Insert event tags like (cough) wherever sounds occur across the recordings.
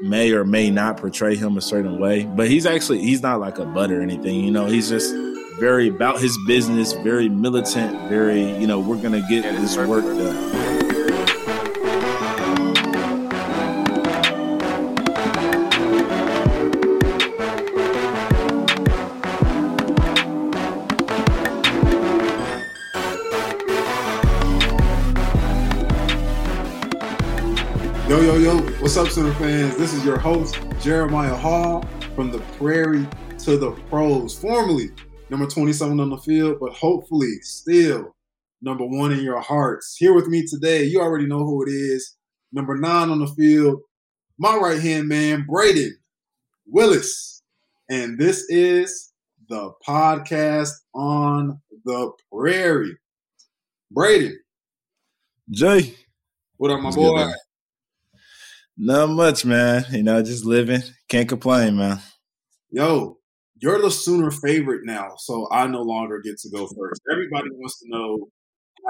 may or may not portray him a certain way, but he's actually he's not like a butt or anything. You know, he's just very about his business, very militant, very you know we're gonna get this work done. What's up, Sooner fans? This is your host, Jeremiah Hall from the Prairie to the Pros, formerly number 27 on the field, but hopefully still number one in your hearts. Here with me today, you already know who it is, number nine on the field, my right hand man, Brayden Willis. And this is the podcast on the Prairie. Brayden. Jay. What up, my boy? Good, not much, man. You know, just living. Can't complain, man. Yo, you're the Sooner favorite now, so I no longer get to go first. Everybody wants to know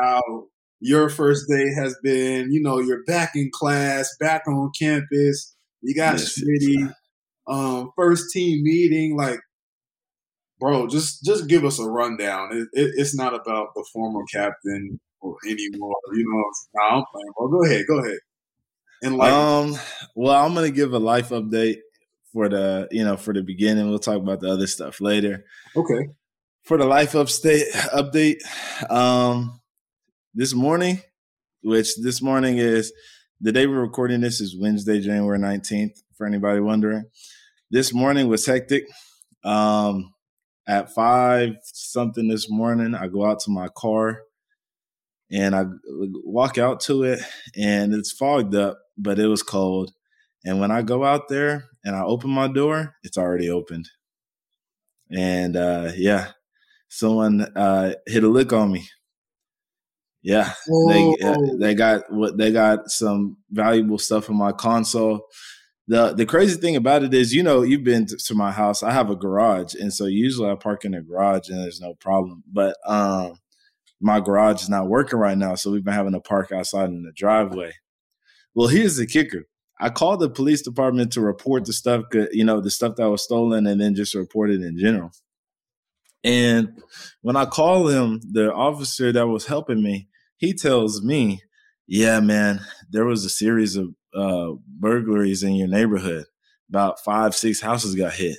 how your first day has been. You know, you're back in class, back on campus. You got yes, Schmitty, um, first team meeting. Like, bro, just just give us a rundown. It, it, it's not about the former captain or anymore. You know, nah, I'm playing, bro. Go ahead, go ahead. And like, um, well, I'm gonna give a life update for the you know for the beginning. We'll talk about the other stuff later. Okay. For the life update update, um, this morning, which this morning is the day we're recording this is Wednesday, January 19th. For anybody wondering, this morning was hectic. Um, at five something this morning, I go out to my car and I walk out to it, and it's fogged up but it was cold. And when I go out there and I open my door, it's already opened. And uh, yeah, someone uh, hit a lick on me. Yeah, they uh, they got what they got some valuable stuff in my console. the The crazy thing about it is, you know, you've been to my house. I have a garage, and so usually I park in the garage and there's no problem. But um, my garage is not working right now, so we've been having to park outside in the driveway. Well, here's the kicker. I called the police department to report the stuff, you know, the stuff that was stolen, and then just report it in general. And when I call him, the officer that was helping me, he tells me, "Yeah, man, there was a series of uh, burglaries in your neighborhood. About five, six houses got hit."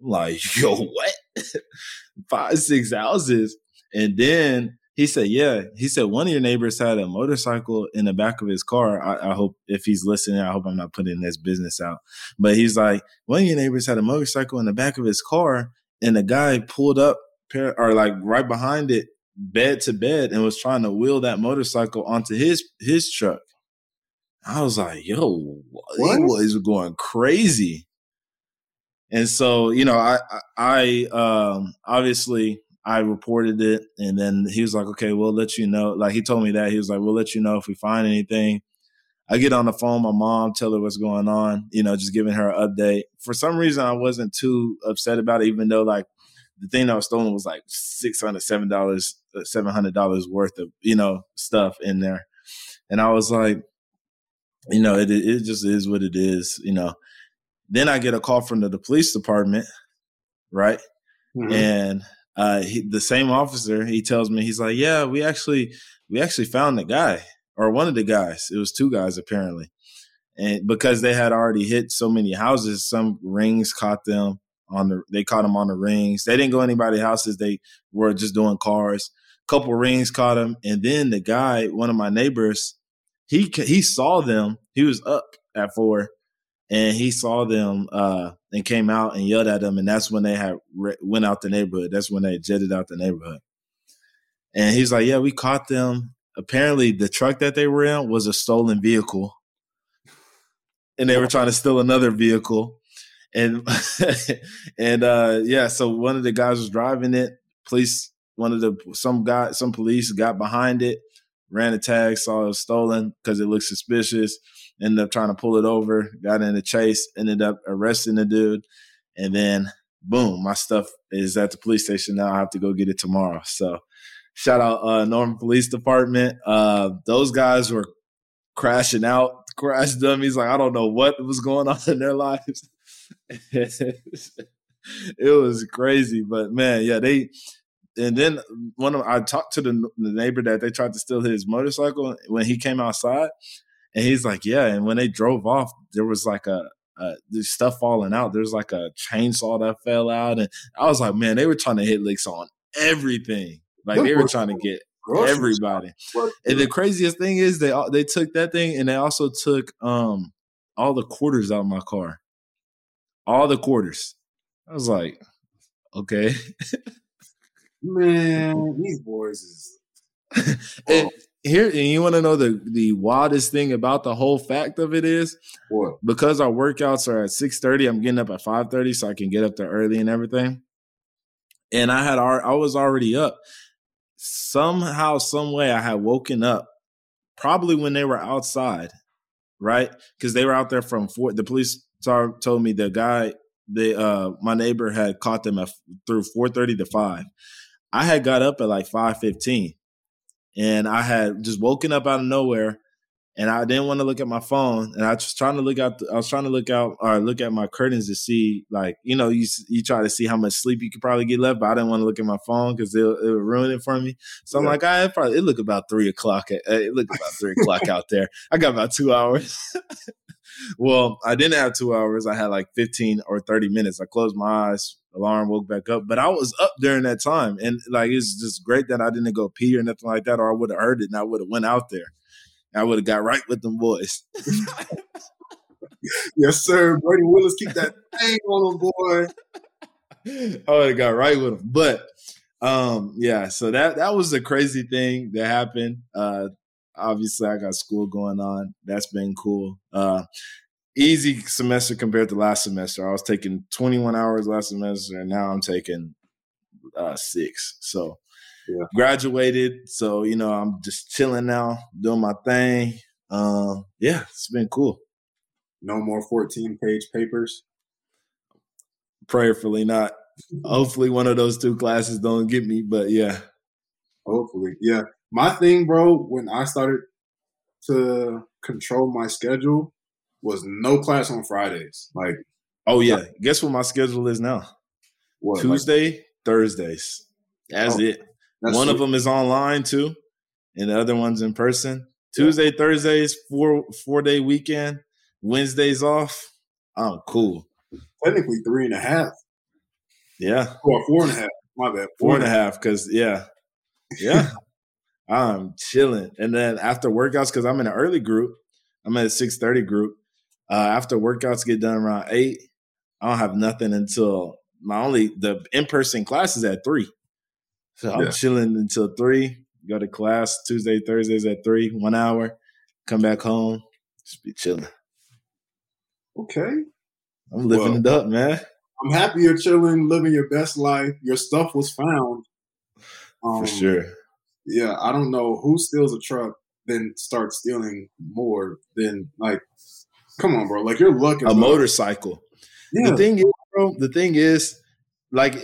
I'm like, yo, what? (laughs) five, six houses, and then he said, "Yeah." He said one of your neighbors had a motorcycle in the back of his car. I, I, hope if he's listening, I hope I'm not putting this business out. But he's like, one of your neighbors had a motorcycle in the back of his car, and the guy pulled up or like right behind it, bed to bed, and was trying to wheel that motorcycle onto his his truck. I was like, "Yo, what? he was going crazy." And so, you know, I I, I um, obviously I reported it, and then he was like, "Okay, we'll let you know." Like he told me that he was like, "We'll let you know if we find anything." I get on the phone, my mom, tell her what's going on. You know, just giving her an update. For some reason, I wasn't too upset about it, even though like the thing that was stolen was like six hundred, seven dollars, uh, seven hundred dollars worth of you know stuff in there, and I was like, you know, it it just is what it is. You know. Then I get a call from the, the police department, right? Mm-hmm. And uh, he, the same officer, he tells me, he's like, yeah, we actually, we actually found the guy or one of the guys. It was two guys apparently. And because they had already hit so many houses, some rings caught them on the, they caught them on the rings. They didn't go anybody's houses. They were just doing cars. Couple rings caught him. And then the guy, one of my neighbors, he, he saw them. He was up at four and he saw them uh, and came out and yelled at them, and that's when they had re- went out the neighborhood. That's when they jetted out the neighborhood. And he's like, "Yeah, we caught them. Apparently, the truck that they were in was a stolen vehicle, and they were trying to steal another vehicle." And (laughs) and uh, yeah, so one of the guys was driving it. Police, one of the some guy, some police got behind it, ran a tag, saw it was stolen because it looked suspicious ended up trying to pull it over, got in a chase, ended up arresting the dude, and then boom, my stuff is at the police station now. I have to go get it tomorrow. So shout out uh Norman Police Department. Uh those guys were crashing out, crash dummies. Like I don't know what was going on in their lives. (laughs) it was crazy, but man, yeah, they. And then one of I talked to the, the neighbor that they tried to steal his motorcycle when he came outside, and he's like, yeah. And when they drove off, there was like a uh, there's stuff falling out. There's like a chainsaw that fell out, and I was like, man, they were trying to hit licks on everything. Like they were trying to get everybody. And the craziest thing is they they took that thing and they also took um all the quarters out of my car. All the quarters. I was like, okay. (laughs) Man, these boys is (laughs) and here and you want to know the the wildest thing about the whole fact of it is what? because our workouts are at 6 i'm getting up at 5 so i can get up there early and everything. And i had i was already up. Somehow some way i had woken up probably when they were outside right? Because they were out there from four the police told me the guy they uh my neighbor had caught them at, through 4.30 to 5 i had got up at like 5.15 and I had just woken up out of nowhere, and I didn't want to look at my phone, and I was trying to look out. I was trying to look out or look at my curtains to see, like you know, you you try to see how much sleep you could probably get left, but I didn't want to look at my phone because it, it would ruin it for me. So I'm like, I probably it look about three o'clock. Eh, eh, it looked about three o'clock out there. I got about two hours. (laughs) well, I didn't have two hours. I had like 15 or 30 minutes. I closed my eyes, alarm woke back up, but I was up during that time. And like, it's just great that I didn't go pee or nothing like that, or I would have heard it and I would have went out there. I would have got right with them boys. (laughs) yes, sir. Brady Willis, keep that thing on them, boy. I would have got right with them. But um, yeah, so that that was a crazy thing that happened. Uh, obviously I got school going on. That's been cool. Uh, easy semester compared to last semester. I was taking 21 hours last semester, and now I'm taking uh, six. So yeah. graduated. So you know, I'm just chilling now, doing my thing. Uh, yeah, it's been cool. No more 14 page papers. Prayerfully not. Hopefully, one of those two classes don't get me, but yeah. Hopefully, yeah my thing, bro, when I started to control my schedule was no class on Fridays. Like, oh yeah, guess what my schedule is now? What, Tuesday, like, Thursdays. That's oh, it. That's One sweet. of them is online too, and the other one's in person. Tuesday, yeah. Thursdays, four four day weekend. Wednesdays off. I'm cool. Technically three and a half. Yeah. Or four and a half. My bad. Four, four and a half. Because yeah, yeah. (laughs) I'm chilling. And then after workouts, because I'm in an early group, I'm at a 6:30 group. Uh, after workouts get done around eight, I don't have nothing until my only the in-person class is at three. So I'm yeah. chilling until three. Go to class Tuesday, Thursdays at three, one hour. Come back home, just be chilling. Okay. I'm living well, it up, man. I'm happy you're chilling, living your best life. Your stuff was found. Um, For sure yeah, I don't know who steals a truck then starts stealing more than like come on, bro. Like you're looking a motorcycle. Yeah. The thing is, bro, the thing is, like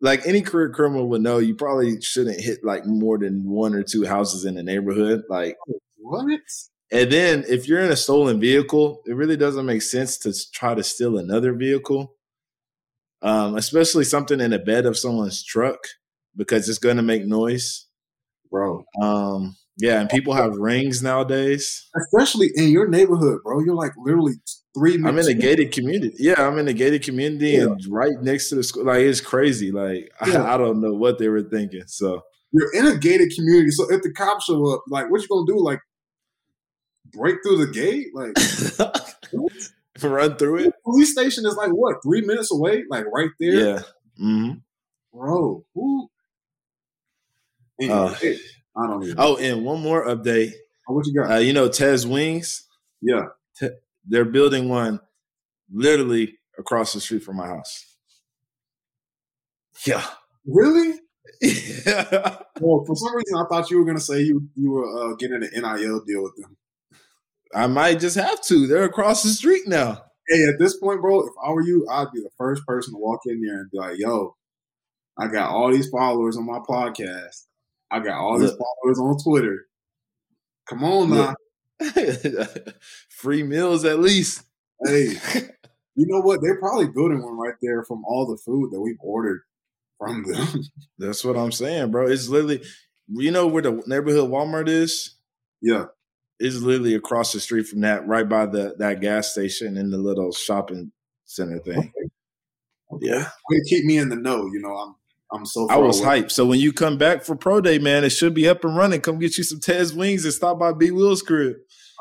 like any career criminal would know, you probably shouldn't hit like more than one or two houses in the neighborhood. Like what? And then if you're in a stolen vehicle, it really doesn't make sense to try to steal another vehicle. Um, especially something in the bed of someone's truck because it's going to make noise, bro. Um, yeah, and people have rings nowadays, especially in your neighborhood, bro. You're like literally three. I'm in a gated community. Yeah, I'm in a gated community yeah. and right next to the school. Like it's crazy. Like (laughs) yeah. I, I, don't know what they were thinking. So you're in a gated community. So if the cops show up, like what you gonna do? Like break through the gate? Like (laughs) run through it? The police station is like what three minutes away? Like right there. Yeah. Mm-hmm. Bro, who uh, I don't even. Oh, and one more update. Oh, what you got? Uh, you know, Tez Wings. Yeah, Te- they're building one literally across the street from my house. Yeah. Really? (laughs) yeah. Well, for some reason, I thought you were going to say you you were uh, getting an NIL deal with them. I might just have to. They're across the street now. Hey, at this point, bro, if I were you, I'd be the first person to walk in there and be like, "Yo, I got all these followers on my podcast. I got all these followers on Twitter. Come on now. (laughs) Free meals at least. Hey, (laughs) you know what? They're probably building one right there from all the food that we've ordered from them. (laughs) That's what I'm saying, bro. It's literally, you know where the neighborhood Walmart is? Yeah. It's literally across the street from that, right by the that gas station and the little shopping center thing. Okay. Okay. Yeah. Way keep me in the know, you know. I'm I'm so I was away. hyped. So when you come back for pro day, man, it should be up and running. Come get you some Tez wings and stop by B Will's crib.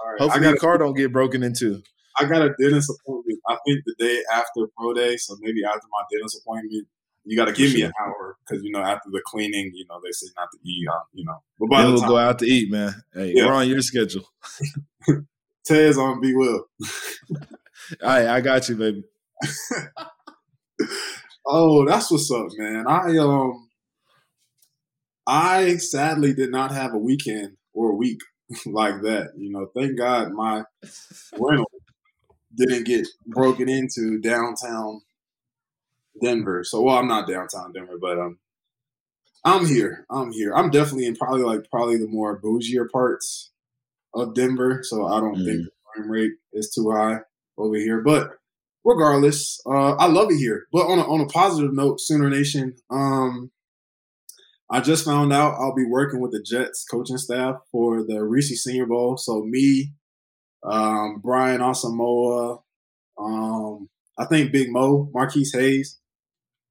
Right. Hopefully your car don't get broken into. I got a dentist appointment. I think the day after pro day, so maybe after my dentist appointment, you got to give me an hour because you know after the cleaning, you know they say not to eat. Uh, you know, but by then the we'll time, go out to eat, man. Hey, yeah. we're on your schedule. (laughs) Tez on B Will. All right, I got you, baby. (laughs) oh, that's what's up, man. I um, I sadly did not have a weekend or a week (laughs) like that. You know, thank God my (laughs) rental didn't get broken into downtown Denver. So, well, I'm not downtown Denver, but um, I'm here. I'm here. I'm definitely in probably like probably the more bougier parts of Denver. So I don't mm. think the crime rate is too high over here. But regardless, uh, I love it here. But on a, on a positive note, Sooner Nation, um, I just found out I'll be working with the Jets coaching staff for the Reese Senior Bowl. So me, um, Brian Asamoah, um, I think Big Mo, Marquis Hayes,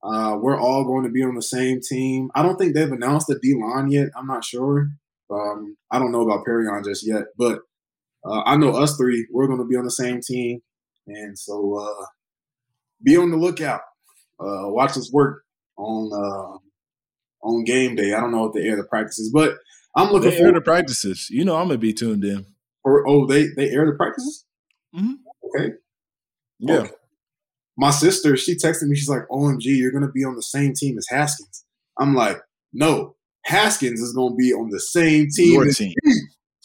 uh, we're all going to be on the same team. I don't think they've announced the D line yet. I'm not sure. Um, I don't know about Perrion just yet, but uh, I know us three, we're going to be on the same team. And so uh, be on the lookout. Uh, watch us work on uh, on game day. I don't know if they air the practices, but I'm looking they air the practices. You know, I'm gonna be tuned in. Or oh, they they air the practices. Mm-hmm. Okay. Yeah. Okay. My sister, she texted me. She's like, "OMG, you're gonna be on the same team as Haskins." I'm like, "No, Haskins is gonna be on the same team." Your team. Me.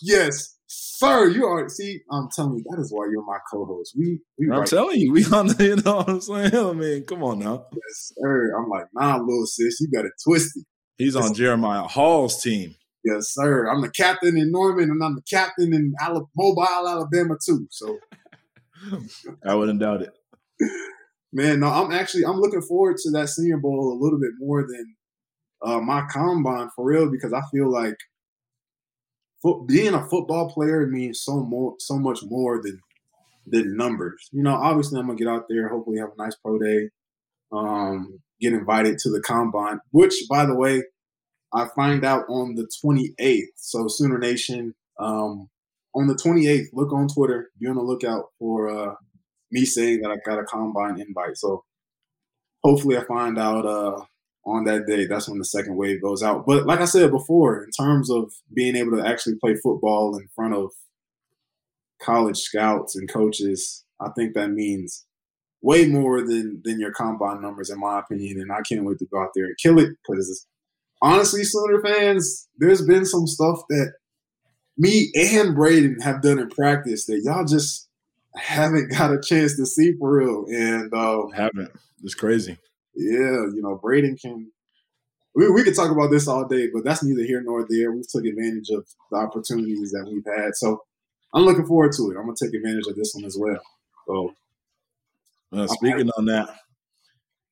Yes, sir. You are. See, I'm telling you, that is why you're my co-host. We, we I'm right telling you, we on the. You know what I'm saying? I mean, come on now. Yes, sir. I'm like, nah, little sis, you got it twisted. He's on Jeremiah Hall's team. Yes, sir. I'm the captain in Norman, and I'm the captain in Alabama, Mobile, Alabama too. So (laughs) I wouldn't doubt it. Man, no, I'm actually I'm looking forward to that Senior Bowl a little bit more than uh, my combine for real because I feel like foot, being a football player means so more so much more than than numbers. You know, obviously I'm gonna get out there, hopefully have a nice pro day, um, get invited to the combine, which by the way, I find out on the 28th. So Sooner Nation, um, on the 28th, look on Twitter. Be on the lookout for uh, me saying that I got a combine invite. So hopefully I find out uh, on that day. That's when the second wave goes out. But like I said before, in terms of being able to actually play football in front of college scouts and coaches, I think that means way more than than your combine numbers, in my opinion. And I can't wait to go out there and kill it because honestly, Sooner fans, there's been some stuff that me and Brayden have done in practice that y'all just haven't got a chance to see for real. And um, haven't. It's crazy. Yeah, you know, Brayden can. We, we could talk about this all day, but that's neither here nor there. We took advantage of the opportunities that we've had. So I'm looking forward to it. I'm gonna take advantage of this one as well. So well, speaking on that,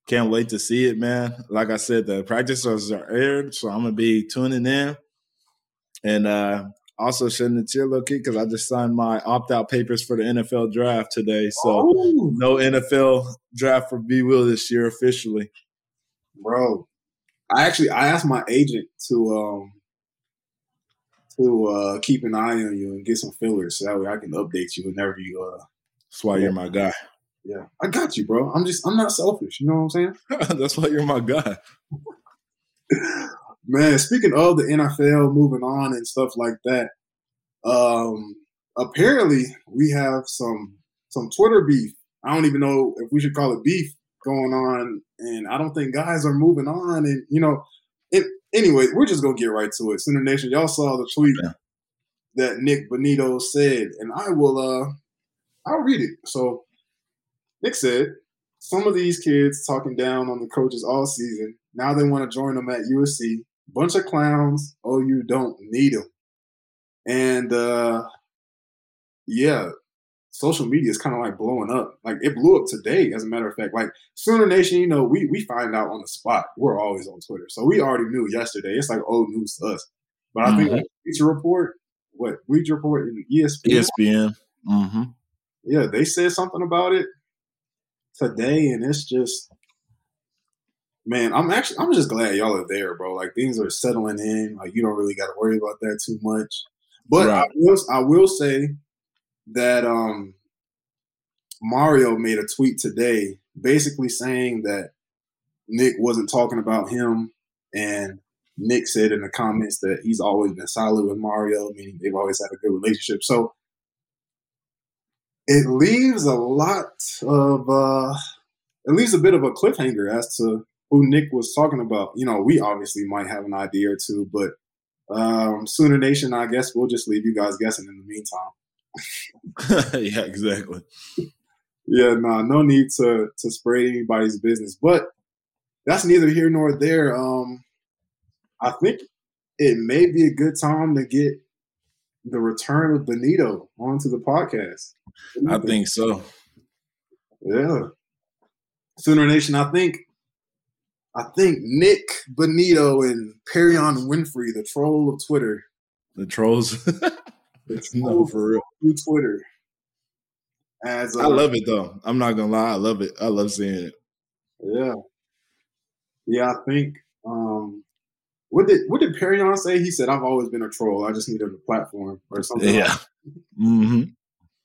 can't wait to see it, man. Like I said, the practices are aired, so I'm gonna be tuning in. And uh also shedding a tear little kid because I just signed my opt out papers for the NFL draft today. So oh. no NFL draft for B Will this year officially. Bro, I actually I asked my agent to um to uh keep an eye on you and get some fillers so that way I can update you whenever you uh That's why you're my guy. Yeah. I got you, bro. I'm just I'm not selfish, you know what I'm saying? (laughs) That's why you're my guy. (laughs) Man, speaking of the NFL moving on and stuff like that, um, apparently we have some some Twitter beef. I don't even know if we should call it beef going on, and I don't think guys are moving on. And you know, it, anyway, we're just gonna get right to it. Sooner Nation, y'all saw the tweet yeah. that Nik Bonitto said, and I will uh I'll read it. So Nick said, some of these kids talking down on the coaches all season. Now they want to join them at USC bunch of clowns. Oh, you don't need them. And uh, yeah, social media is kind of like blowing up. Like it blew up today, as a matter of fact. Like Sooner Nation, you know, we we find out on the spot. We're always on Twitter, so we already knew yesterday. It's like old news to us. But I mm-hmm. think like, Bleacher Report, what Bleacher Report and ESPN, ESPN, mm-hmm. yeah, they said something about it today, and it's just. Man, I'm actually I'm just glad y'all are there, bro. Like things are settling in. Like you don't really got to worry about that too much. But right. I will I will say that um, Mario made a tweet today basically saying that Nick wasn't talking about him. And Nick said in the comments that he's always been solid with Mario, meaning they've always had a good relationship. So it leaves a lot of, uh, it leaves a bit of a cliffhanger as to who Nick was talking about. You know, we obviously might have an idea or two, but um, Sooner Nation, I guess we'll just leave you guys guessing in the meantime. (laughs) yeah, exactly. Yeah, no, nah, no need to to spread anybody's business, but that's neither here nor there. Um, I think it may be a good time to get the return of Bonitto onto the podcast. I think so. Yeah. Sooner Nation, I think I think Nik Bonitto and Perrion Winfrey, the troll of Twitter. The trolls. (laughs) no, for real. Through Twitter. As a, I love it though. I'm not gonna lie, I love it. I love seeing it. Yeah, yeah. I think. um What did What did Perrion say? He said, "I've always been a troll. I just needed a platform or something." Yeah. Like mm-hmm.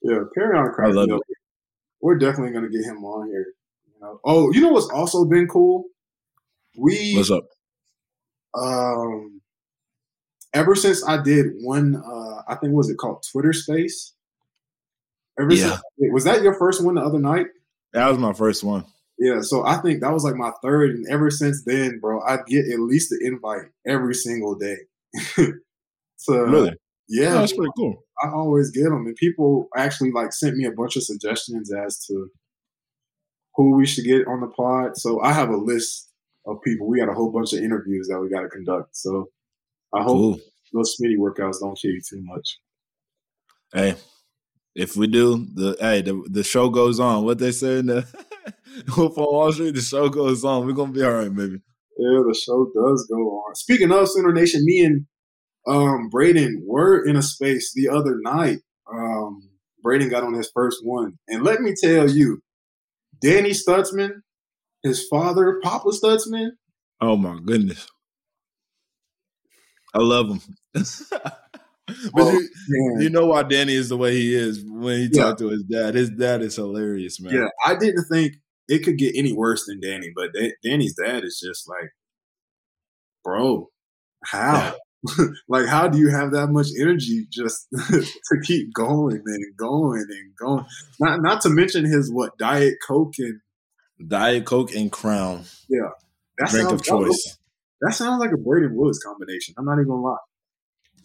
Yeah, Perrion. I love it. We're definitely gonna get him on here. You know? Oh, you know what's also been cool? We what's up? Um, ever since I did one, uh, I think was it called Twitter Space. Ever yeah. Since, was that your first one the other night? That was my first one. Yeah, so I think that was like my third, and ever since then, bro, I get at least an invite every single day. (laughs) so really, yeah, oh, that's pretty cool. I always get them, and people actually like sent me a bunch of suggestions as to who we should get on the pod. So I have a list of people. We got a whole bunch of interviews that we got to conduct. So I hope cool. those Schmitty workouts don't kill you too much. Hey, if we do, the hey, the, the show goes on. What they say in the (laughs) Wolf on Wall Street, the show goes on. We're gonna be all right, baby. Yeah, the show does go on. Speaking of Sooner Nation, me and um Brayden were in a space the other night. Um Brayden got on his first one. And let me tell you, Danny Stutsman, his father, Papa Stutsman. Oh my goodness. I love him. (laughs) but oh, you, you, know why Danny is the way he is when he yeah. talked to his dad. His dad is hilarious, man. Yeah, I didn't think it could get any worse than Danny, but Danny's dad is just like, bro, how? (laughs) Like, how do you have that much energy just (laughs) to keep going and going and going? Not, not to mention his what diet coke and diet coke and Crown. Yeah, that's drink of choice. That sounds like a Brayden Willis combination. I'm not even gonna lie.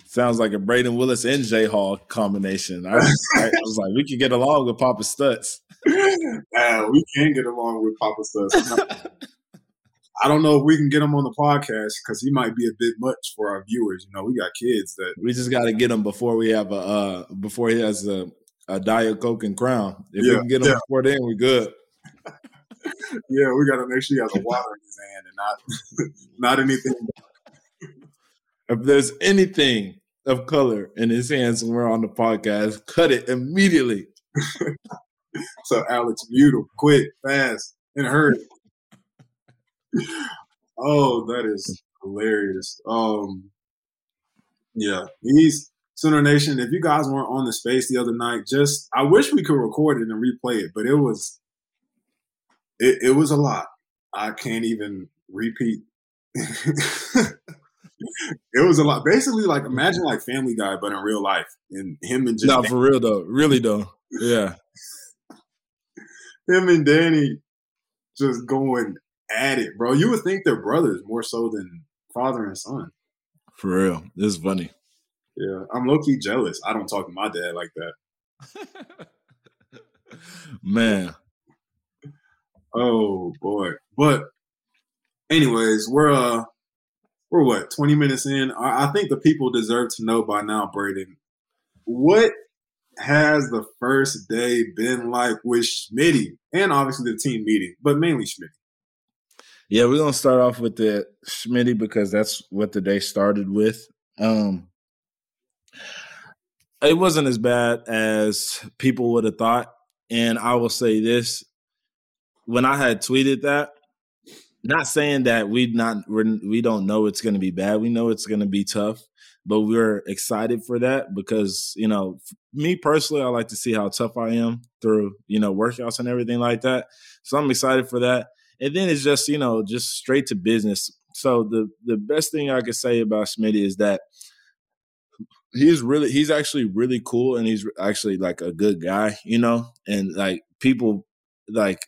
Sounds like a Brayden Willis and J Hall combination. I, I, was like, we could get along with Papa Stutz. (laughs) yeah, we can get along with Papa Stutz. I don't know if we can get him on the podcast because he might be a bit much for our viewers. You know, we got kids that we just got to get him before we have a uh, before he has a, a diet coke and crown. If yeah, we can get him yeah. before then, we're good. Yeah, we got to make sure he has a water in his hand and not (laughs) not anything. If there's anything of color in his hands when we're on the podcast, cut it immediately. (laughs) so Alex, beautiful, quick, fast, and hurry. oh, that is hilarious. Um, yeah, he's Sooner Nation. If you guys weren't on the space the other night, just I wish we could record it and replay it, but it was it, it was a lot. I can't even repeat. it was a lot. Basically, like imagine like Family Guy, but in real life, and him and just no, for real though, really though, yeah. (laughs) him and Danny just going at it, bro. You would think they're brothers more so than father and son. For real, this is funny. Yeah, I'm low key jealous. I don't talk to my dad like that. Man, Oh boy. But anyways, we're uh we're what, 20 minutes in? I, I think the people deserve to know by now, Brayden. What has the first day been like with Schmitty and obviously the team meeting, but mainly Schmitty? Yeah, we're gonna start off with the Schmitty because that's what the day started with. Um, it wasn't as bad as people would have thought, and I will say this: when I had tweeted that, not saying that we not we're, we don't know it's going to be bad. We know it's going to be tough, but we're excited for that because you know, me personally, I like to see how tough I am through you know workouts and everything like that. So I'm excited for that. And then it's just you know just straight to business. So the the best thing I could say about Schmitty is that he's really he's actually really cool and he's actually like a good guy, you know, and like people like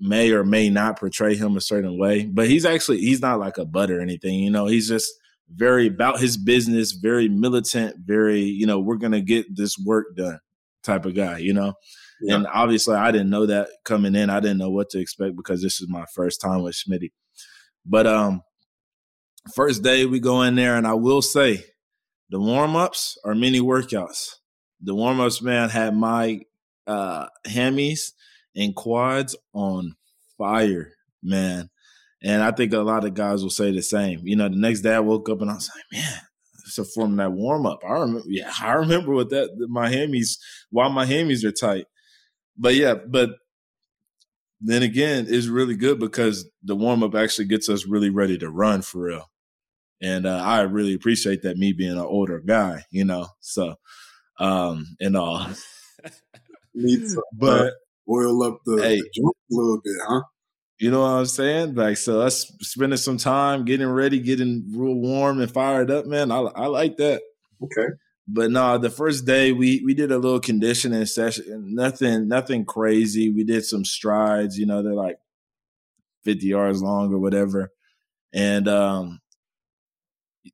may or may not portray him a certain way, but he's actually he's not like a butt or anything, you know. He's just very about his business, very militant, very you know we're gonna get this work done type of guy, you know. Yeah. And obviously, I didn't know that coming in. I didn't know what to expect because this is my first time with Schmitty. But um, first day we go in there, and I will say, the warm ups are mini workouts. The warm ups, man, had my uh hammies and quads on fire, man. And I think a lot of guys will say the same. You know, the next day I woke up and I was like, man, so from that warm up, I remember, yeah, I remember what that my hammies, why my hammies are tight. But yeah, but then again, it's really good because the warm up actually gets us really ready to run for real. And uh, I really appreciate that me being an older guy, you know. So, um, and all. (laughs) But oil up the, hey, the joint a little bit, huh? You know what I'm saying? Like, so us spending some time getting ready, getting real warm and fired up, man. I, I like that. Okay. But no, the first day we we did a little conditioning session. Nothing, nothing crazy. We did some strides. You know, they're like 50 yards long or whatever, and um,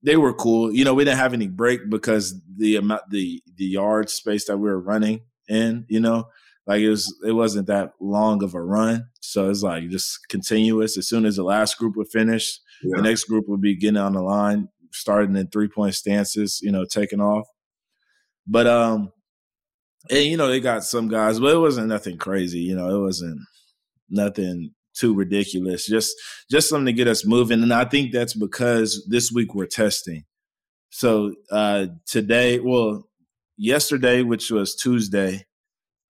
they were cool. You know, we didn't have any break because the amount the the yard space that we were running in. You know, like it was, it wasn't that long of a run, so it's like just continuous. As soon as the last group would finish, yeah. the next group would be getting on the line, starting in three point stances, you know, taking off. But um, and you know they got some guys, but it wasn't nothing crazy. You know, it wasn't nothing too ridiculous. Just just something to get us moving, and I think that's because this week we're testing. So uh today, well, yesterday, which was Tuesday,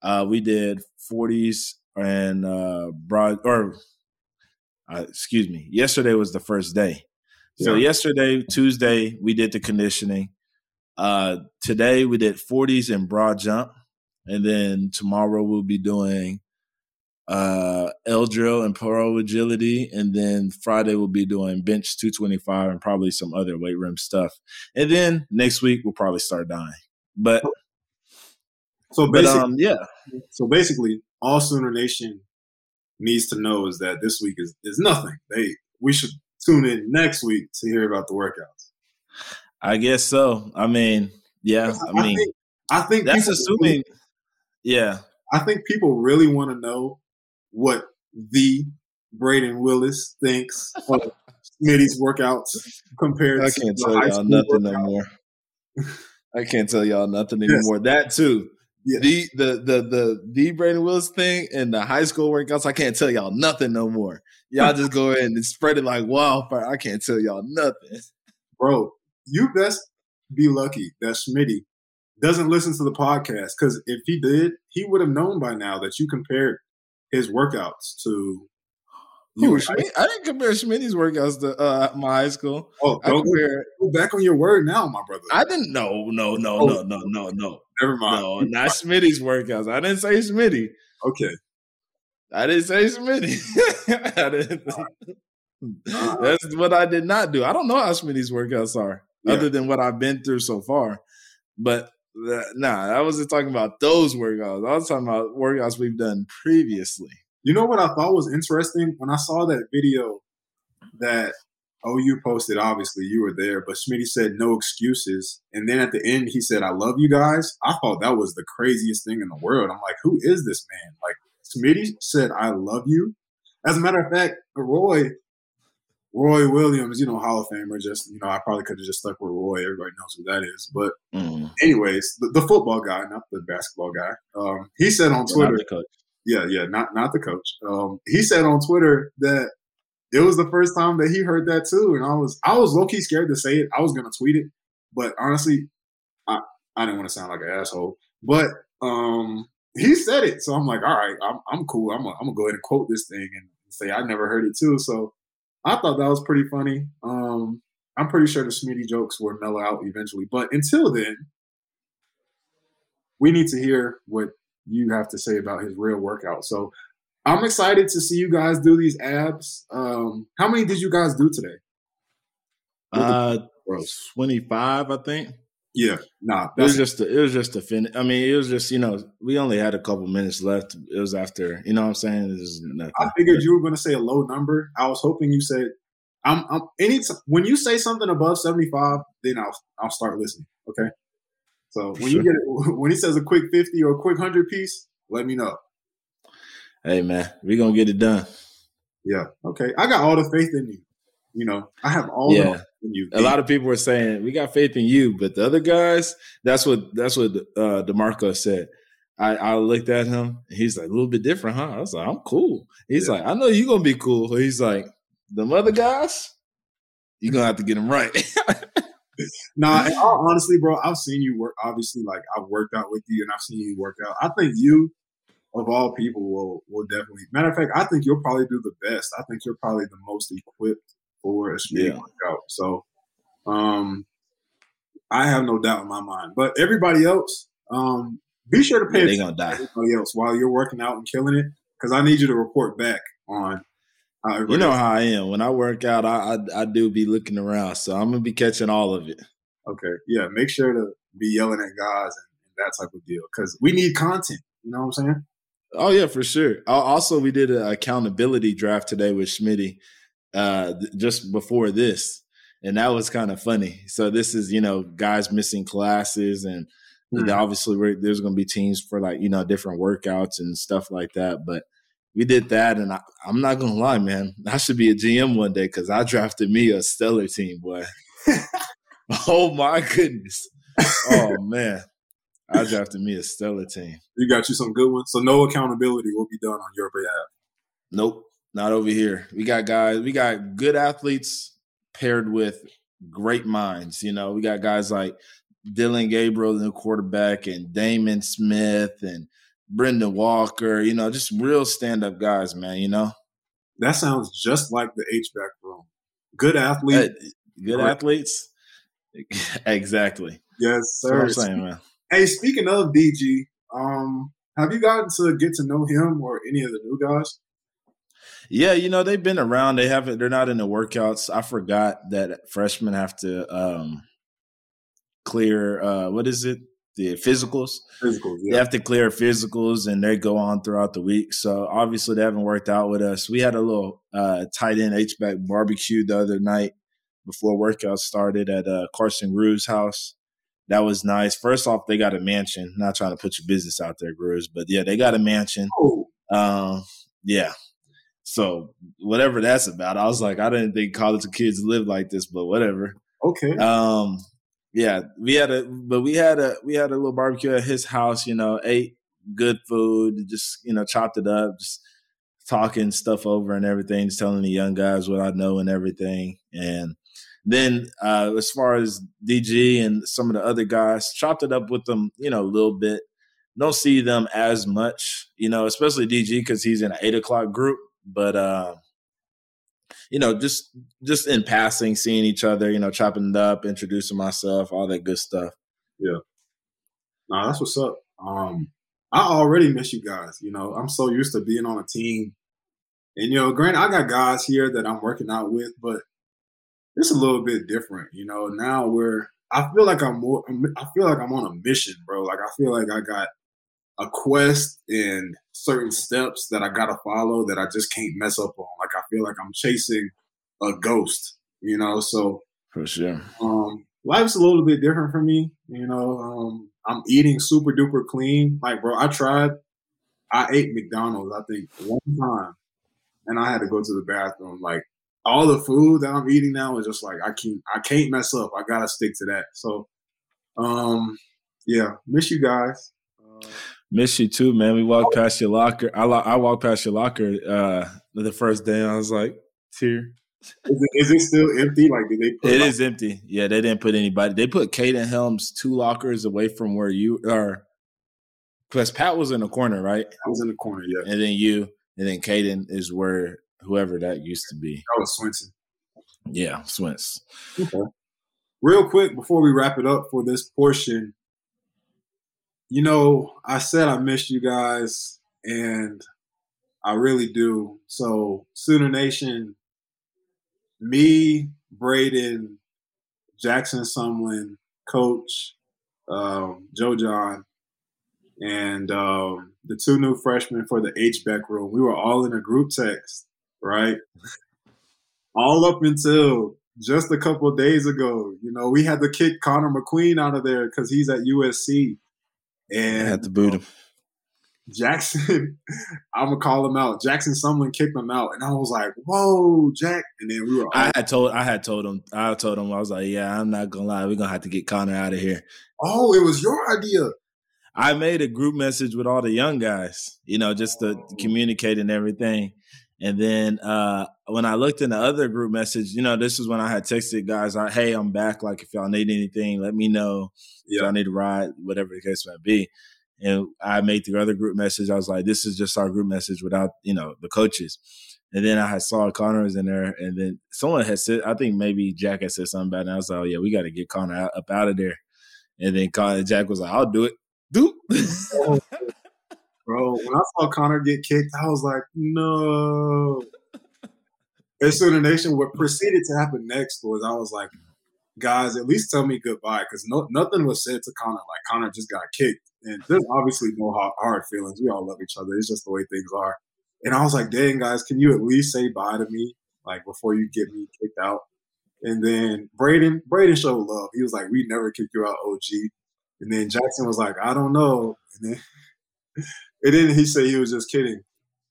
uh, we did 40s and uh, broad, or uh, excuse me, yesterday was the first day. So yeah. yesterday, Tuesday, we did the conditioning. Uh, today we did 40s and broad jump, and then tomorrow we'll be doing uh L drill and pro agility, and then Friday we'll be doing bench 225 and probably some other weight room stuff. And then next week we'll probably start dying. But so basically, um, yeah. So basically, all Sooner Nation needs to know is that this week is is nothing. They we should tune in next week to hear about the workouts. I guess so. I mean, yeah. I, I mean, think, I think that's assuming. Really, yeah, I think people really want to know what the Brayden Willis thinks of Schmitty's workouts compared. I can't tell y'all nothing workout. no more. I can't tell y'all nothing anymore. Yes. That too. Yeah. The the the the the Brayden Willis thing and the high school workouts, I can't tell y'all nothing no more. Y'all just go ahead and spread it like wildfire. I can't tell y'all nothing. Bro, you best be lucky that Schmitty doesn't listen to the podcast because if he did, he would have known by now that you compared his workouts to who, Schmidt? I didn't compare Schmitty's workouts to uh, my high school. Oh, I compare, go back on your word now, my brother. I didn't. No, no, no, oh, no, no, no, no. Never mind. No, not Schmitty's workouts. I didn't say Schmitty. Okay. I didn't say Schmitty. (laughs) I didn't. Uh, (laughs) That's what I did not do. I don't know how Schmitty's workouts are, yeah. other than what I've been through so far. But uh, nah, I wasn't talking about those workouts. I was talking about workouts we've done previously. You know what I thought was interesting when I saw that video that OU posted. Obviously, you were there, but Schmitty said no excuses, and then at the end he said, "I love you guys." I thought that was the craziest thing in the world. I'm like, who is this man? Like Schmitty said, "I love you." As a matter of fact, Roy Roy Williams, you know, Hall of Famer. Just you know, I probably could have just stuck with Roy. Everybody knows who that is. But mm. anyways, the, the, football guy, not the basketball guy. Um, he said on Twitter, yeah, yeah, not not the coach. Um, he said on Twitter that it was the first time that he heard that too, and I was I was low key scared to say it. I was gonna tweet it, but honestly, I I didn't want to sound like an asshole. But um, he said it, so I'm like, all right, I'm I'm cool. I'm gonna, go ahead and quote this thing and say I never heard it too. So I thought that was pretty funny. Um, I'm pretty sure the Schmitty jokes will mellow out eventually, but until then, we need to hear what you have to say about his real workout. So I'm excited to see you guys do these abs. Um, how many did you guys do today? Uh, 25, I think. Yeah, nah. It was just a, it was just a finish. I mean, it was just you know we only had a couple minutes left. It was after you know what I'm saying. Nothing. I figured you were going to say a low number. I was hoping you said I'm. I'm any when you say something above 75, then I'll I'll start listening. Okay. So when sure. you get it, (laughs) when he says a quick 50 or a quick hundred piece, let me know. Hey man, we gonna get it done. Yeah. Okay. I got all the faith in you. You know, I have all yeah. in you. A lot of people were saying we got faith in you, but the other guys, that's what that's what uh Demarco said. I, I looked at him. He's like a little bit different, huh? I was like, I'm cool. He's yeah. like, I know you're gonna be cool. He's like, the other guys, you're gonna have to get them right. (laughs) nah, (laughs) honestly, bro, I've seen you work. Obviously, like I've worked out with you, and I've seen you work out. I think you, of all people, will will definitely. Matter of fact, I think you'll probably do the best. I think you're probably the most equipped for a speed yeah. workout. So, um, I have no doubt in my mind. But everybody else, um, be sure to pay yeah, attention to everybody else while you're working out and killing it, because I need you to report back on. You know how I am. When I work out, I, I I do be looking around, so I'm gonna be catching all of it. Okay, yeah. Make sure to be yelling at guys and, and that type of deal because we need content. You know what I'm saying? Oh yeah, for sure. Also, we did an accountability draft today with Schmitty, uh, just before this, and that was kind of funny. So this is you know guys missing classes, and mm-hmm. obviously there's going to be teams for like you know different workouts and stuff like that. But we did that, and I, am not gonna lie, man, (laughs) I should be a GM one day because I drafted me a stellar team, boy. (laughs) oh my goodness! Oh (laughs) man. I drafted me a stellar team. You got you some good ones. So no accountability will be done on your behalf. Nope. Not over here. We got guys, we got good athletes paired with great minds. You know, we got guys like Dillon Gabriel, the new quarterback, and Damon Smith and Brendan Walker, you know, just real stand up guys, man, you know? That sounds just like the H-back room. Good athletes. good great. athletes. (laughs) exactly. Yes, sir. That's what I'm saying, man. Hey, speaking of DG, um, have you gotten to get to know him or any of the new guys? Yeah, you know they've been around. They haven't. They're not in the workouts. I forgot that freshmen have to um, clear. Uh, what is it? The physicals. Physicals. Yeah. They have to clear physicals, and they go on throughout the week. So obviously they haven't worked out with us. We had a little uh, tight end H back barbecue the other night before workout started at uh, Carson Gru's house. That was nice. First off, they got a mansion. Not trying to put your business out there, Gruz, but yeah, they got a mansion. Oh. Um, yeah, so whatever that's about, I was like, I didn't think college kids live like this, but whatever. Okay. Um, yeah, we had a, but we had a, we had a little barbecue at his house. You know, ate good food, just you know, chopped it up, just talking stuff over and everything, just telling the young guys what I know and everything. And then uh, as far as DG and some of the other guys, chopped it up with them, you know, a little bit. Don't see them as much, you know, especially DG because he's in an eight o'clock group but uh, you know, just just in passing, seeing each other, you know, chopping it up, introducing myself, all that good stuff. Yeah. Nah, that's what's up. Um, I already miss you guys. You know, I'm so used to being on a team. And you know, granted, I got guys here that I'm working out with, but it's a little bit different. You know, now we're I feel like I'm more I feel like I'm on a mission, bro. Like I feel like I got a quest and certain steps that I gotta follow that I just can't mess up on. Like feel like I'm chasing a ghost, you know. So for sure, um, life's a little bit different for me. You know, um, I'm eating super duper clean. Like, bro, I tried. I ate McDonald's. I think one time, and I had to go to the bathroom like all the food that I'm eating now is just like I can't I can't mess up. I gotta stick to that. So, um, yeah, miss you guys. Uh, miss you too, man. We walked past your locker. I I walked past your locker uh, the first day. I was like, tear. Is it, is it still empty? Like, did they? Put it like- is empty. Yeah, they didn't put anybody. They put Kaden Helms two lockers away from where you are. Because Pat was in the corner, right? I was in the corner, yeah. And then you, and then Caden is where whoever that used to be. That was Swinson. Yeah, Swince. Okay. Real quick before we wrap it up for this portion, you know, I said I missed you guys, and I really do. So, Sooner Nation, me, Brayden, Jackson Sumlin, Coach, um, Joe Jon, and um, the two new freshmen for the H-back room, we were all in a group text, right? (laughs) all up until just a couple days ago. You know, we had to kick Connor McQueen out of there because he's at USC. And I had to boot um, him. Jackson, (laughs) I'm gonna call him out. Jackson Sumlin kicked him out, and I was like, "Whoa, Jack!" And then we were. I had told, I had told him, I told him, I was like, "Yeah, I'm not gonna lie, we're gonna have to get Connor out of here." Oh, it was your idea. I made a group message with all the young guys, you know, just to oh. communicate and everything. And then uh, when I looked in the other group message, you know, this is when I had texted guys, like, "Hey, I'm back. Like, if y'all need anything, let me know. Yeah. If y'all need a ride, whatever the case might be." And I made the other group message. I was like, "This is just our group message without, you know, the coaches." And then I had saw Connor was in there, and then someone had said, I think maybe Jack had said something about it. And I was like, "Oh yeah, we got to get Connor out, up out of there." And then Connor, Jack was like, "I'll do it." Do. (laughs) Bro. When I saw Connor get kicked, I was like, no. And so the nation, what proceeded to happen next was I was like, guys, at least tell me goodbye because no, nothing was said to Connor. Like Connor just got kicked, and there's obviously no hard feelings. We all love each other. It's just the way things are. And I was like, dang, guys, can you at least say bye to me, like before you get me kicked out? And then Brayden, Brayden showed love. He was like, we never kick you out, OG. And then Jackson was like, I don't know. And then (laughs) and then he said he was just kidding.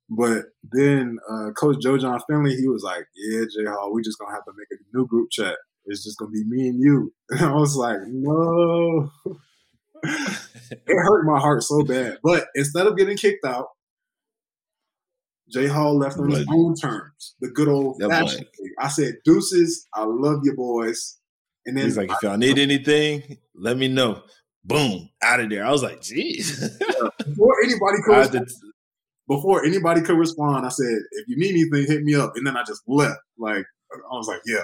But then uh, Coach Joe Jon Finley, he was like, "Yeah, J Hall, we just gonna have to make a new group chat. It's just gonna be me and you." (laughs) And I was like, "No." (laughs) it hurt my heart so bad. But instead of getting kicked out, J Hall left on his own terms, the good old fashioned I said, "Deuces, I love you, boys." And then he's like, "If y'all need anything, let me know." Boom, out of there. I was like, geez. before anybody could respond, before anybody could respond, I said, if you need anything, hit me up. And then I just left. Like I was like, yeah.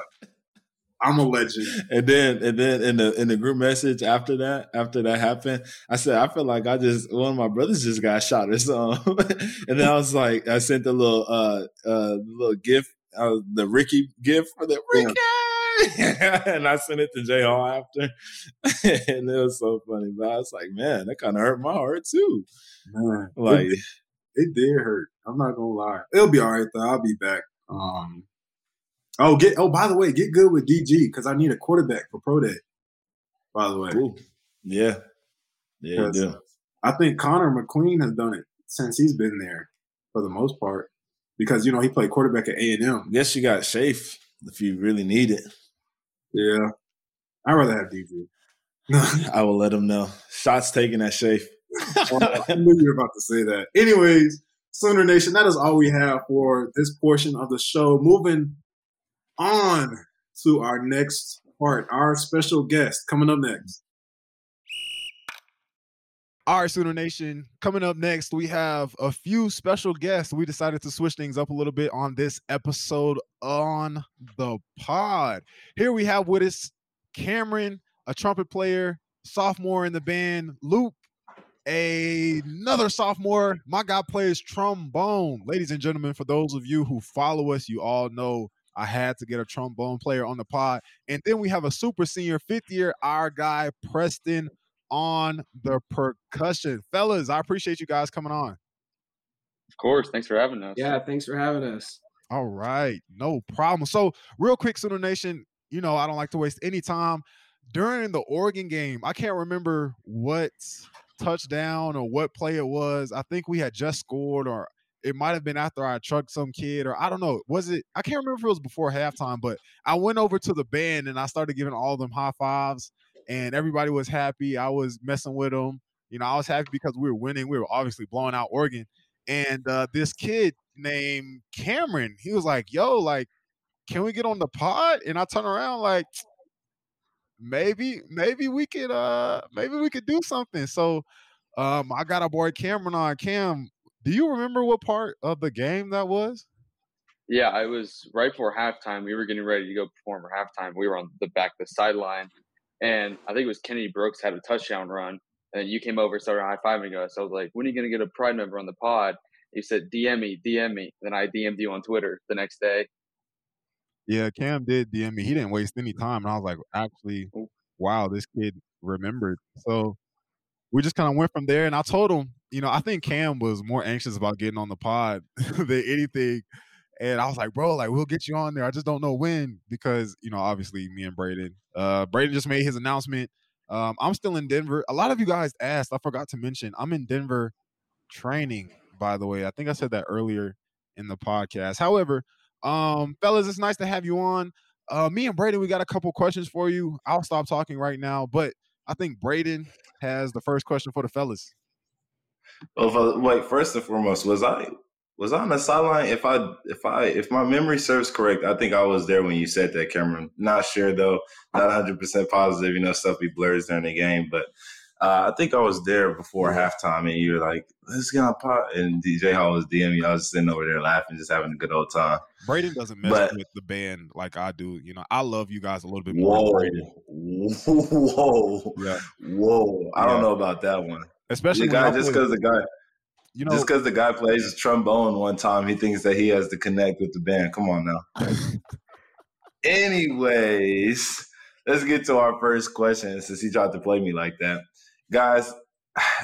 I'm a legend. And then and then in the in the group message after that, after that happened, I said, I feel like I just one of my brothers just got shot or something. (laughs) and then I was like, I sent the little uh uh little gift, uh, the Ricky gift for the Ricky. Yeah. (laughs) and I sent it to J Hall after, (laughs) and it was so funny. But I was like, man, that kind of hurt my heart too. Man, like it, it, did hurt. I'm not gonna lie. It'll be all right though. I'll be back. Um, oh, get oh by the way, get good with DG because I need a quarterback for pro day. By the way, Ooh. yeah, yeah. I think Connor McQueen has done it since he's been there for the most part because you know he played quarterback at A and M. Guess you got Shafe if you really need it. Yeah. I'd rather have DG. (laughs) I will let him know. Shots taken at Shafe. (laughs) I knew you were about to say that. Anyways, Sooner Nation, that is all we have for this portion of the show. Moving on to our next part, our special guest coming up next. All right, Sooner Nation. Coming up next, we have a few special guests. We decided to switch things up a little bit on this episode on the pod. Here we have with us Cameron, a trumpet player, sophomore in the band, Luke, a, another sophomore. My guy plays trombone. Ladies and gentlemen, for those of you who follow us, you all know I had to get a trombone player on the pod. And then we have a super senior fifth year, our guy, Preston on the percussion. Fellas, I appreciate you guys coming on. Of course. Thanks for having us. Yeah, thanks for having us. All right. No problem. So, real quick, Sooner Nation, you know, I don't like to waste any time. During the Oregon game, I can't remember what touchdown or what play it was. I think we had just scored or it might have been after I trucked some kid, or I don't know. Was it? I can't remember if it was before halftime, but I went over to the band and I started giving all of them high fives, and everybody was happy. I was messing with them. You know, I was happy because we were winning. We were obviously blowing out Oregon, and uh, this kid named Cameron, he was like, "Yo, like, can we get on the pod?" And I turn around like, maybe, maybe we could, uh, maybe we could do something. So, um, I got a boy Cameron on. Cam, do you remember what part of the game that was? Yeah, I was right before halftime. We were getting ready to go perform for halftime. We were on the back the sideline, and I think it was Kennedy Brooks had a touchdown run, and you came over, started high fiving us. I was like, "When are you going to get a Pride member on the pod?" You said, "DM me, DM me." Then I DM'd you on Twitter the next day. Yeah, Cam did DM me. He didn't waste any time, and I was like, "Actually, oh. wow, this kid remembered." So we just kind of went from there, and I told him, you know, I think Cam was more anxious about getting on the pod (laughs) than anything. And I was like, bro, like we'll get you on there. I just don't know when because you know, obviously me and Brayden. Uh, Brayden just made his announcement. Um, I'm still in Denver. A lot of you guys asked. I forgot to mention. I'm in Denver training. By the way, I think I said that earlier in the podcast. However, um, fellas, it's nice to have you on. Uh, me and Brayden, we got a couple questions for you. I'll stop talking right now, but I think Brayden has the first question for the fellas. Well, wait. First and foremost, was I was I on the sideline? If I if I if my memory serves correct, I think I was there when you said that, Cameron. Not sure though. Not 100 percent positive. You know, stuff be blurs during the game, but uh, I think I was there before halftime, and you were like, "Let's get on pot." And DJ Hall was DMing. I was sitting over there laughing, just having a good old time. Brayden doesn't mess but, with the band like I do. You know, I love you guys a little bit more. Whoa, (laughs) whoa, yeah. whoa! I yeah. don't know about that one. Especially the guy, just because the guy, you know, just because the guy plays trombone one time, he thinks that he has to connect with the band. Come on now. (laughs) Anyways, let's get to our first question since he tried to play me like that guys,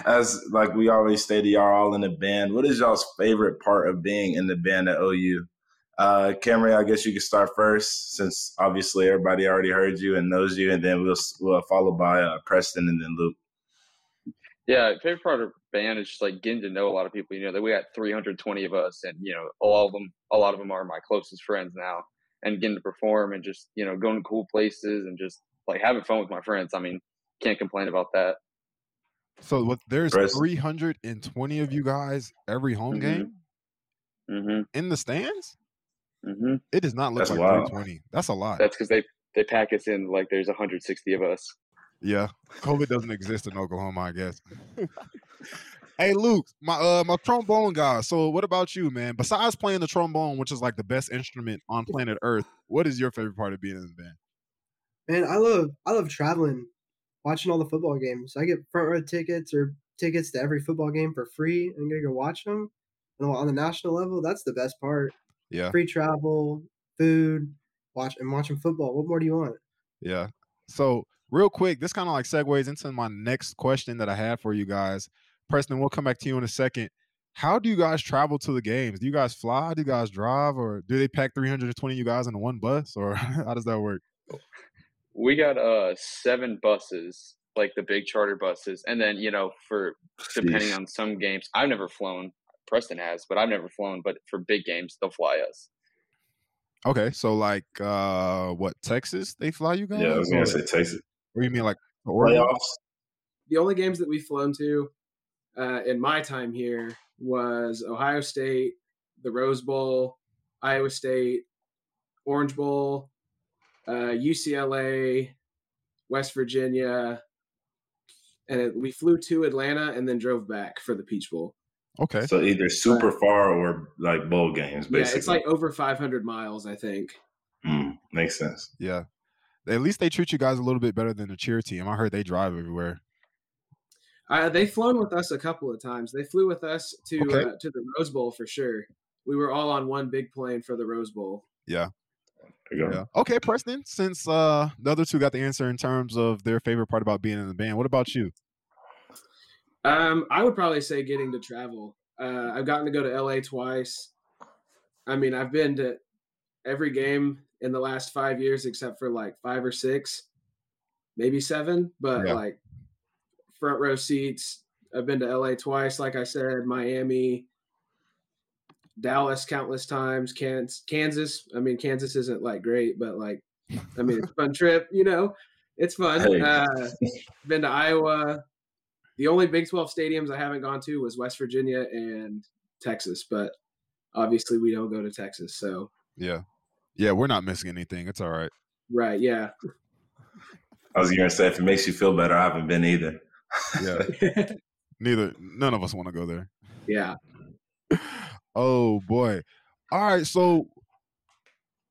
as like we always stated, y'all all in the band. What is y'all's favorite part of being in the band at OU? Uh, Cameron, I guess you can start first, since obviously everybody already heard you and knows you, and then we'll we'll follow by uh, Preston and then Luke. Yeah, favorite part of band is just like getting to know a lot of people. You know that we got 320 of us, and you know all of them, a lot of them are my closest friends now. And getting to perform and just you know going to cool places and just like having fun with my friends. I mean, can't complain about that. So what? There's Chris. 320 of you guys every home mm-hmm. game mm-hmm. in the stands. Mm-hmm. It does not look That's like wild. 320. That's a lot. That's because they they pack us in like there's 160 of us. Yeah, COVID doesn't exist in Oklahoma, I guess. (laughs) hey, Luke, my uh my trombone guy. So, what about you, man? Besides playing the trombone, which is like the best instrument on planet Earth, what is your favorite part of being in the band? Man, I love I love traveling watching all the football games. I get front row tickets or tickets to every football game for free and get to go watch them. And on the national level, that's the best part. Yeah. Free travel, food, watch and watching football. What more do you want? Yeah. So real quick, this kind of like segues into my next question that I have for you guys. Preston, we'll come back to you in a second. How do you guys travel to the games? Do you guys fly? Do you guys drive? Or do they pack 320 you guys in one bus? Or (laughs) how does that work? we got uh seven buses, like the big charter buses, and then you know for depending on some games, I've never flown. Preston has, but I've never flown. But for big games, they'll fly us. Okay, so like uh what Texas? They fly you guys? Yeah, I was gonna say Texas. What do you mean, like playoffs? The only games that we've flown to uh, in my time here was Ohio State, the Rose Bowl, Iowa State, Orange Bowl, uh, UCLA, West Virginia, and it, we flew to Atlanta and then drove back for the Peach Bowl. Okay. So either super but, far or like bowl games, basically. Yeah, it's like over 500 miles, I think. Mm, makes sense. Yeah. At least they treat you guys a little bit better than the cheer team. I heard they drive everywhere. Uh, they've flown with us a couple of times. They flew with us to okay. uh, to the Rose Bowl for sure. We were all on one big plane for the Rose Bowl. Yeah. Yeah. Okay, Preston. Since uh, the other two got the answer in terms of their favorite part about being in the band, what about you? Um, I would probably say getting to travel. Uh, I've gotten to go to LA twice. I mean, I've been to every game in the last five years except for like five or six, maybe seven. But yeah. like front row seats. I've been to LA twice. Like I said, Miami, Dallas countless times. Kansas, I mean, Kansas isn't like great, but like, I mean, it's a fun trip. You know, it's fun. Hey. Uh, been to Iowa. The only Big Twelve stadiums I haven't gone to was West Virginia and Texas, but obviously we don't go to Texas. So Yeah. Yeah, we're not missing anything. It's all right. right, yeah, I was going to say, if it makes you feel better, I haven't been either. Yeah. (laughs) Neither none of us want to go there. yeah. (sighs) Oh boy. All right, so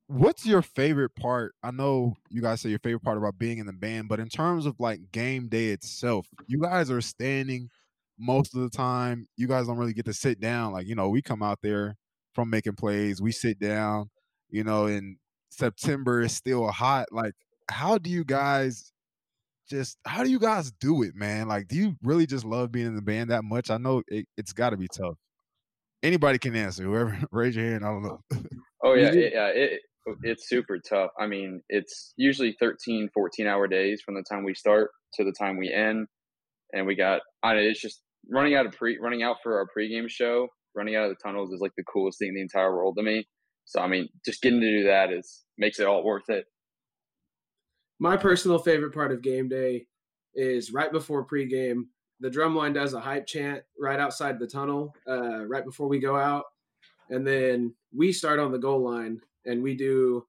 what's your favorite part? I know you guys say your favorite part about being in the band, but in terms of like game day itself, you guys are standing most of the time. You guys don't really get to sit down. Like, you know, we come out there from making plays, we sit down, you know, in September is still hot. Like, how do you guys just how do you guys do it, man? Like, do you really just love being in the band that much? I know it, it's got to be tough. Anybody can answer. Whoever (laughs) raise your hand, I don't know. Oh (laughs) yeah, it, yeah, it, it's super tough. I mean, it's usually 13, 14 hour days from the time we start to the time we end, and we got. I mean, it's just running out of pre, running out for our pregame show, running out of the tunnels is like the coolest thing in the entire world to me. So I mean, just getting to do that is makes it all worth it. My personal favorite part of game day is right before pregame. The drumline does a hype chant right outside the tunnel, uh, right before we go out, and then we start on the goal line and we do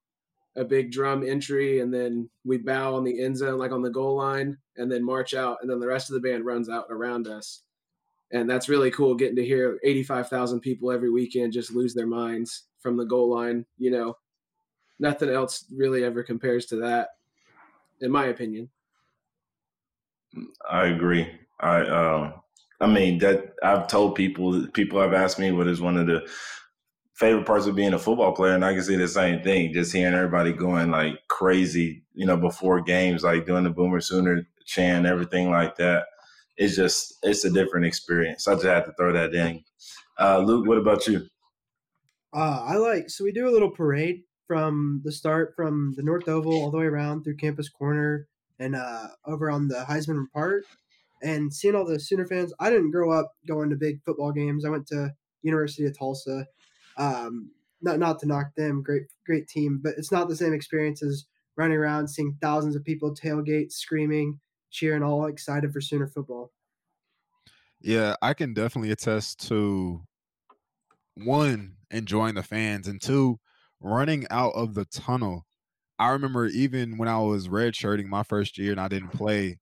a big drum entry, and then we bow on the end zone, like on the goal line, and then march out, and then the rest of the band runs out around us, and that's really cool. Getting to hear eighty-five thousand people every weekend just lose their minds from the goal line, you know. Nothing else really ever compares to that in my opinion. I agree. I um I mean that I've told people people have asked me what is one of the favorite parts of being a football player and I can say the same thing. Just hearing everybody going like crazy, you know, before games, like doing the boomer sooner chant, everything like that. It's just it's a different experience. I just had to throw that in. Uh Luke, what about you? Uh, I like so we do a little parade from the start from the North Oval all the way around through Campus Corner and uh, over on the Heisman Park, and seeing all the Sooner fans. I didn't grow up going to big football games. I went to University of Tulsa. Um, not not to knock them, great great team, but it's not the same experience as running around seeing thousands of people tailgate, screaming, cheering, all excited for Sooner football. Yeah, I can definitely attest to one, enjoying the fans, and two, running out of the tunnel. I remember even when I was redshirting my first year and I didn't play,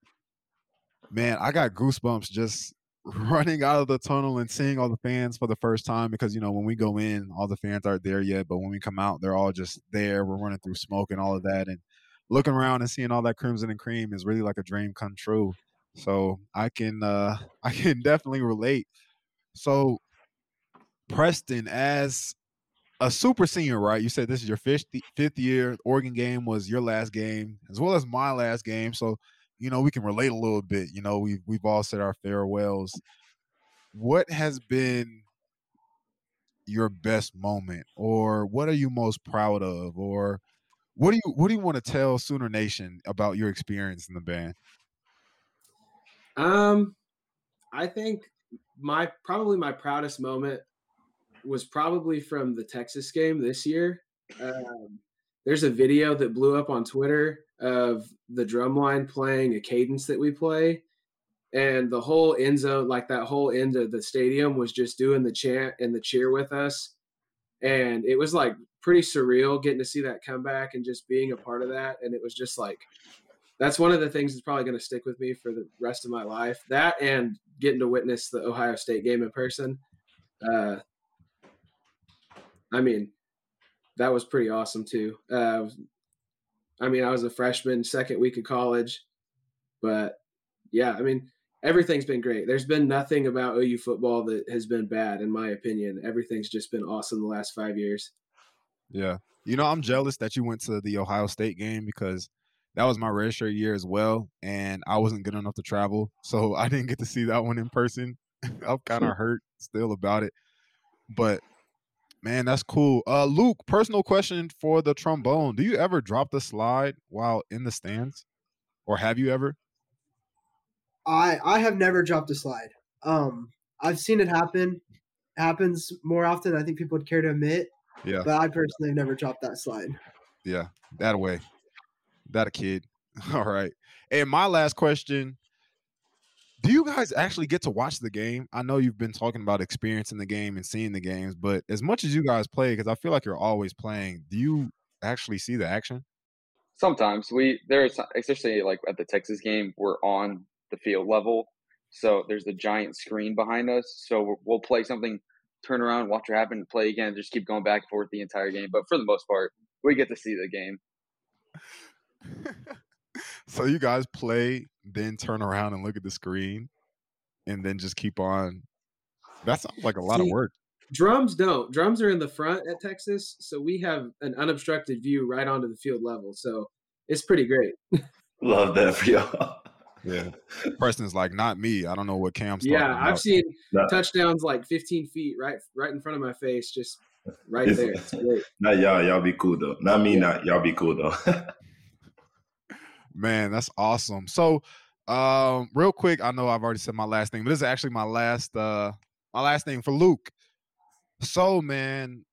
man, I got goosebumps just (laughs) running out of the tunnel and seeing all the fans for the first time because you know when we go in, all the fans aren't there yet, but when we come out, they're all just there. We're running through smoke and all of that, and looking around and seeing all that crimson and cream is really like a dream come true. So I can uh (laughs) I can definitely relate. So Preston, as a super senior, right? You said this is your fifth fifth year. Oregon game was your last game, as well as my last game. So, you know, we can relate a little bit. You know, we've we've all said our farewells. What has been your best moment, or what are you most proud of, or what do you what do you want to tell Sooner Nation about your experience in the band? Um, I think my probably my proudest moment was probably from the Texas game this year. Um, there's a video that blew up on Twitter of the drum line playing a cadence that we play, and the whole end zone, like that whole end of the stadium, was just doing the chant and the cheer with us, and it was like pretty surreal getting to see that comeback and just being a part of that, and it was just like that's one of the things that's probably going to stick with me for the rest of my life. That and getting to witness the Ohio State game in person. Uh, I mean, that was pretty awesome too. Uh, I mean, I was a freshman, second week of college, but yeah, I mean, everything's been great. There's been nothing about OU football that has been bad, in my opinion. Everything's just been awesome the last five years. Yeah. You know, I'm jealous that you went to the Ohio State game because that was my redshirt year as well, and I wasn't good enough to travel, so (laughs) I didn't get to see that one in person. (laughs) I'm kind of (laughs) hurt still about it, but man, that's cool. Uh, Luke, personal question for the trombone: Do you ever drop the slide while in the stands, or have you ever? I I have never dropped a slide. Um, I've seen it happen. happens more often. I think people would care to admit. Yeah. But I personally have never dropped that slide. Yeah, that way. That a kid. (laughs) All right. And my last question Do you guys actually get to watch the game? I know you've been talking about experiencing the game and seeing the games, but as much as you guys play, because I feel like you're always playing, do you actually see the action? Sometimes we there's especially like at the Texas game, we're on the field level, so there's the giant screen behind us. So we'll play something, turn around, watch what happened, play again, just keep going back and forth the entire game. But for the most part, we get to see the game. (laughs) so you guys play, then turn around and look at the screen, and then just keep on. That sounds like a lot See, of work. Drums don't. Drums are in the front at Texas, so we have an unobstructed view right onto the field level. So it's pretty great. Love that for y'all. Yeah. Preston's like, not me. I don't know what Cam's yeah, about. I've seen Nah, touchdowns like 15 feet right right in front of my face, just right It's- there. It's great. not y'all. Y'all be cool though. Not me. Yeah. Not y'all. Be cool though. (laughs) Man, that's awesome. So, um, real quick, I know I've already said my last thing, but this is actually my last uh my last thing for Luke. So, man,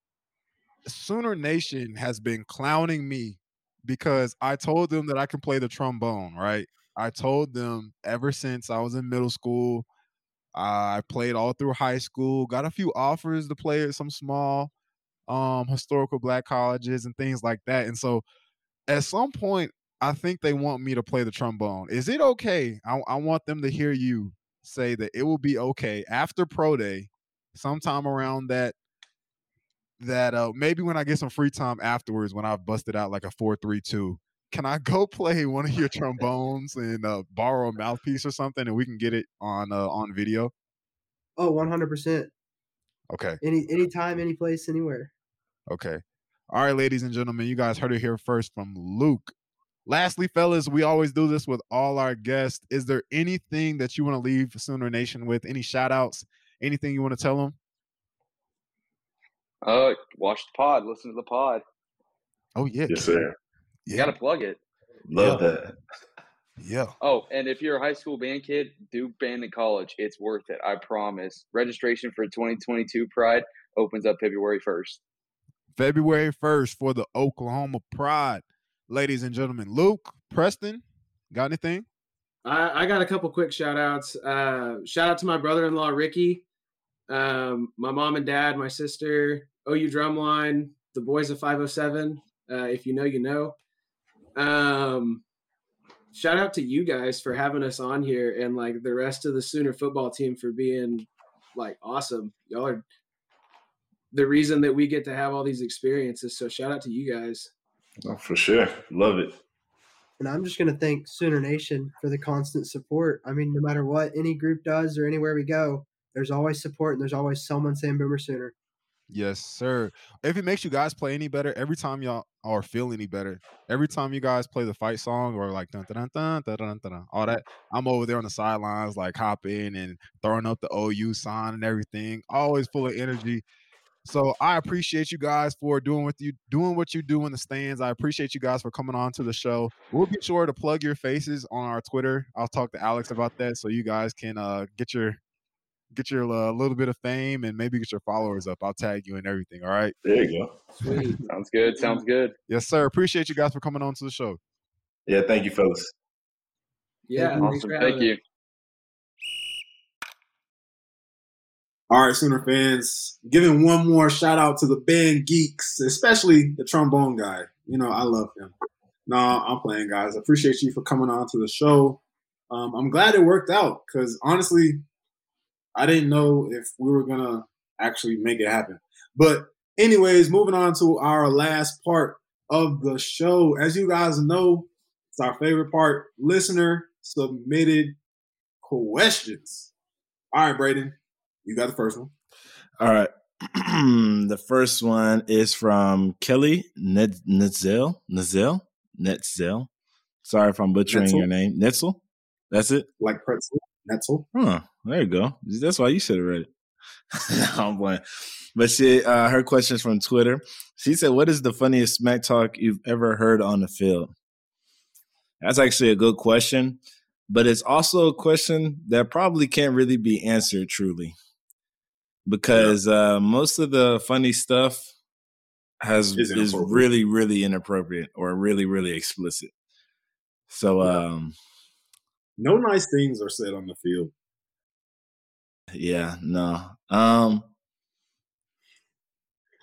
Sooner Nation has been clowning me because I told them that I can play the trombone, right? I told them ever since I was in middle school, I played all through high school, got a few offers to play at some small um historical black colleges and things like that. And so at some point I think they want me to play the trombone. Is it okay? I, I want them to hear you say that it will be okay after pro day, sometime around that. That uh maybe when I get some free time afterwards, when I've busted out like a four three two, can I go (laughs) play one of your trombones and uh, borrow a mouthpiece or something, and we can get it on uh, on video? Oh, 100%. Okay. Any anytime, any place, anywhere. Okay. All right, ladies and gentlemen, you guys heard it here first from Luke. Lastly, fellas, we always do this with all our guests. Is there anything that you want to leave Sooner Nation with? Any shout outs? Anything you want to tell them? Uh, watch the pod, listen to the pod. Oh, yeah. yes, sir. You Yeah. got to plug it. Love that. Yeah. Oh, and if you're a high school band kid, do band in college. It's worth it. I promise. Registration for 2022 Pride opens up February 1st. February 1st for the Oklahoma Pride. Ladies and gentlemen, Luke, Preston, got anything? I, I got a couple quick shout outs. Uh, shout out to my brother in law, Ricky, um, my mom and dad, my sister, OU Drumline, the boys of 507. Uh, if you know, you know. Um, shout out to you guys for having us on here and like the rest of the Sooner football team for being like awesome. Y'all are the reason that we get to have all these experiences. So shout out to you guys. Oh, for sure. Love it. And I'm just going to thank Sooner Nation for the constant support. I mean, no matter what any group does or anywhere we go, there's always support and there's always someone saying Boomer Sooner. Yes, sir. If it makes you guys play any better, every time y'all or feel any better, every time you guys play the fight song or like dun dun dun dun dun dun, dun, all that, I'm over there on the sidelines, like hopping and throwing up the OU sign and everything. Always full of energy. So I appreciate you guys for doing what you doing what you do in the stands. I appreciate you guys for coming on to the show. We'll be sure to plug your faces on our Twitter. I'll talk to Alex about that so you guys can uh, get your get your uh, little bit of fame and maybe get your followers up. I'll tag you and everything. All right. There you go. Sweet. (laughs) Sounds good. Sounds good. Yes, sir. Appreciate you guys for coming on to the show. Yeah. Thank you, fellas. Yeah. Awesome. for having Thank us. you. All right, Sooner fans, giving one more shout out to the band geeks, especially the trombone guy. You know, I love him. No, I'm playing, guys. I appreciate you for coming on to the show. Um, I'm glad it worked out because honestly, I didn't know if we were gonna actually make it happen. But anyways, moving on to our last part of the show. As you guys know, it's our favorite part: listener submitted questions. All right, Brayden, you got the first one. All right. (clears throat) the first one is from Kelly Net- Netzel. Netzel? Netzel. Sorry if I'm butchering Netzel? your name. Netzel? That's it? Like pretzel, netzel. Huh. There you go. That's why you should have read it. No, (laughs) I'm playing. But she, uh, her question is from Twitter. She said, What is the funniest smack talk you've ever heard on the field? That's actually a good question, but it's also a question that probably can't really be answered truly. Because uh, most of the funny stuff has Is is really really inappropriate or really really explicit. So um No nice things are said on the field. yeah, no. Um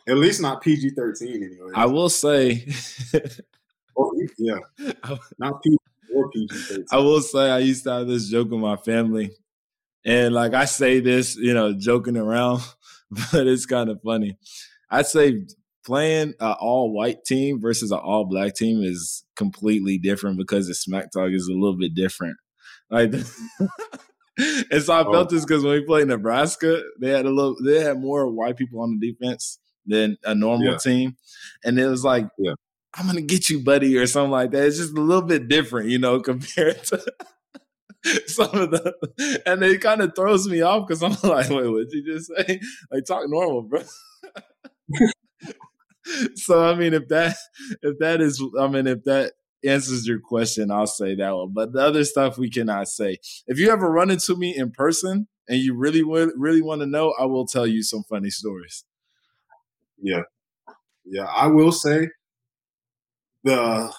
At least not PG thirteen anyway. I will say (laughs) Or, yeah, not PG or PG thirteen. I will say I used to have this joke with my family. And like I say this, you know, joking around, (laughs) but it's kind of funny. I'd say playing an all white team versus an all black team is completely different because the smack talk is a little bit different. Like (laughs) and so I Oh. felt this because when we played Nebraska, they had a little they had more white people on the defense than a normal Yeah. team. And it was like, Yeah. I'm gonna get you, buddy, or something like that. It's just a little bit different, you know, (laughs) compared to (laughs) some of the and it kind of throws me off because I'm (laughs) like, wait, what you just say? (laughs) Like talk normal, bro. so I mean if that if that is I mean if that answers your question, I'll say that one. But the other stuff we cannot say. If you ever run into me in person and you really really want to know, I will tell you some funny stories. Yeah. Yeah. I will say the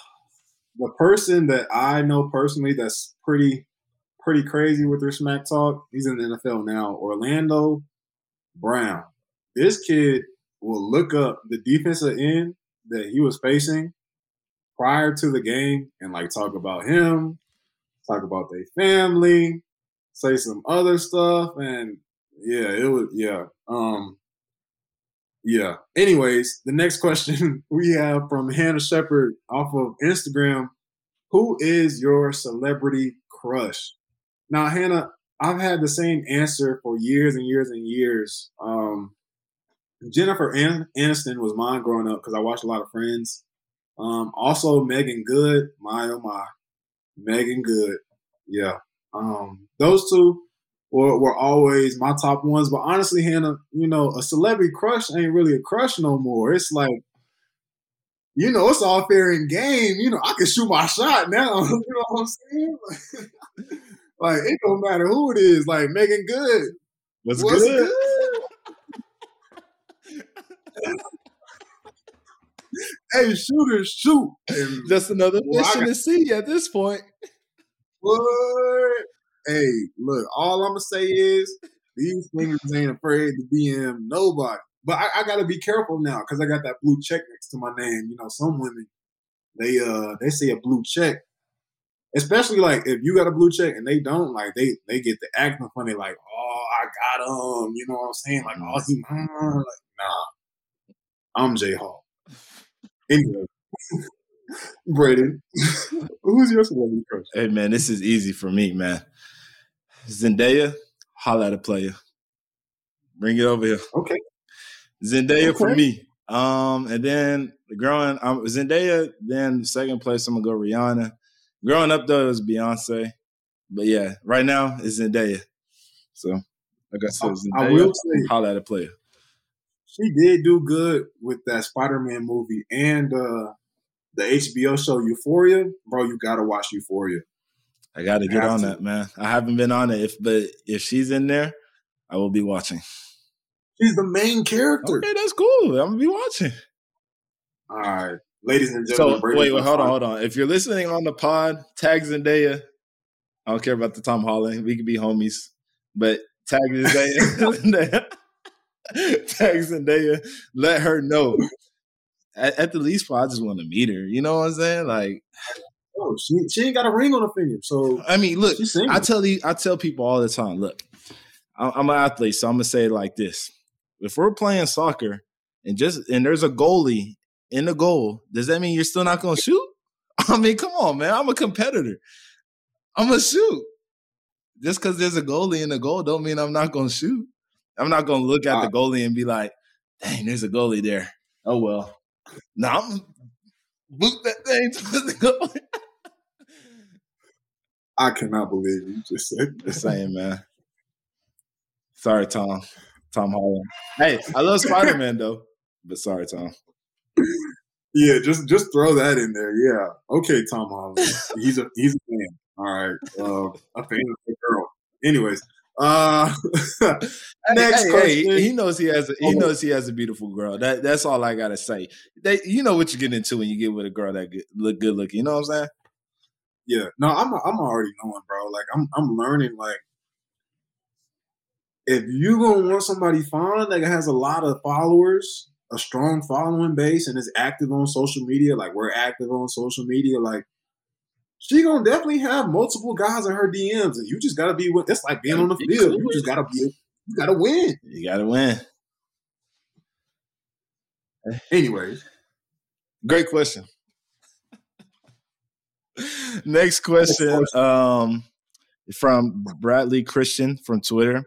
the person that I know personally that's pretty pretty crazy with their smack talk, he's in the NFL now, Orlando Brown. This kid will look up the defensive end that he was facing prior to the game and like talk about him, talk about their family, say some other stuff, and yeah, it was yeah. Um yeah. Anyways, the next question (laughs) we have from Hannah Shepard off of Instagram. Who is your celebrity crush? Now, Hannah, I've had the same answer for years and years and years. Um, Jennifer An- Aniston was mine growing up because I watched a lot of Friends. Um, also, Meagan Good. My oh my, Meagan Good. Yeah. Um, those two were, were always my top ones. But honestly, Hannah, you know, a celebrity crush ain't really a crush no more. It's like, you know, it's all fair in game. You know, I can shoot my shot now. (laughs) you know what I'm saying? (laughs) like, it don't matter who it is. Like, Meagan Good. What's, What's good? (laughs) hey, shooters, shoot. And Just another Well, mission got- to see at this point. What? Hey, look, all I'm gonna say is these fingers ain't afraid to DM nobody. But I, I gotta be careful now because I got that blue check next to my name. You know, some women they uh they say a blue check. Especially like if you got a blue check and they don't, like they they get the acting funny, like, oh, I got him, you know what I'm saying? Like, oh he mine. like, nah. I'm J Hall. Anyway. (laughs) Brayden, (laughs) who's your celebrity crush? Hey man, this is easy for me, man. Zendaya, holla at a player. Bring it over here. Okay. Zendaya for me. Um, and then the growing um Zendaya, then second place, I'm gonna go Rihanna. Growing up though, it was Beyonce. But yeah, right now it's Zendaya. So like I said, I- I will say- holla at a player. she did do good with that Spider-Man movie and uh the HBO show Euphoria. Bro, you gotta watch Euphoria. I gotta get on to. that, man. I haven't been on it. If but if she's in there, I will be watching. She's the main character. Okay, that's cool. I'm gonna be watching. All right, ladies and gentlemen. So wait, wait, hold on, hold on. If you're listening on the pod, tag Zendaya. I don't care about the Tom Holland. We could be homies, but tag Zendaya. (laughs) tag Zendaya. Let her know. At, at the least, I just want to meet her. You know what I'm saying? Like, Oh, she she ain't got a ring on her finger, so I mean, look. I tell you, I tell people all the time. Look, I'm an athlete, so I'm gonna say it like this: If we're playing soccer and just and there's a goalie in the goal, does that mean you're still not gonna shoot? (laughs) I mean, come on, man. I'm a competitor. I'm gonna shoot. Just because there's a goalie in the goal, don't mean I'm not gonna shoot. I'm not gonna look at the uh, goalie and be like, "Dang, there's a goalie there." Oh well. Now I'm boot that thing to the (laughs) goalie. I cannot believe you just said that. Just saying, man. Sorry, Tom. Tom Holland. Hey, I love Spider Man though, but sorry, Tom. Yeah, just just throw that in there. Yeah. Okay, Tom Holland. (laughs) he's a he's a fan. All right. Uh, a fan of the girl. Anyways, Uh, (laughs) next hey, question. hey, he knows he has a, he Oh. knows he has a beautiful girl. That that's all I gotta say. They, you know what you get into when you get with a girl that good, look good looking. You know what I'm saying? Yeah, no, I'm I'm already knowing, bro. Like I'm I'm learning. Like if you gonna want somebody fine that has a lot of followers, a strong following base, and is active on social media, like we're active on social media, like she gonna definitely have multiple guys in her DMs, and you just gotta be with. It's like being on the field. You just gotta be. You gotta win. You gotta win. Anyways, Great question. Next question, um, from Bradley Christian from Twitter.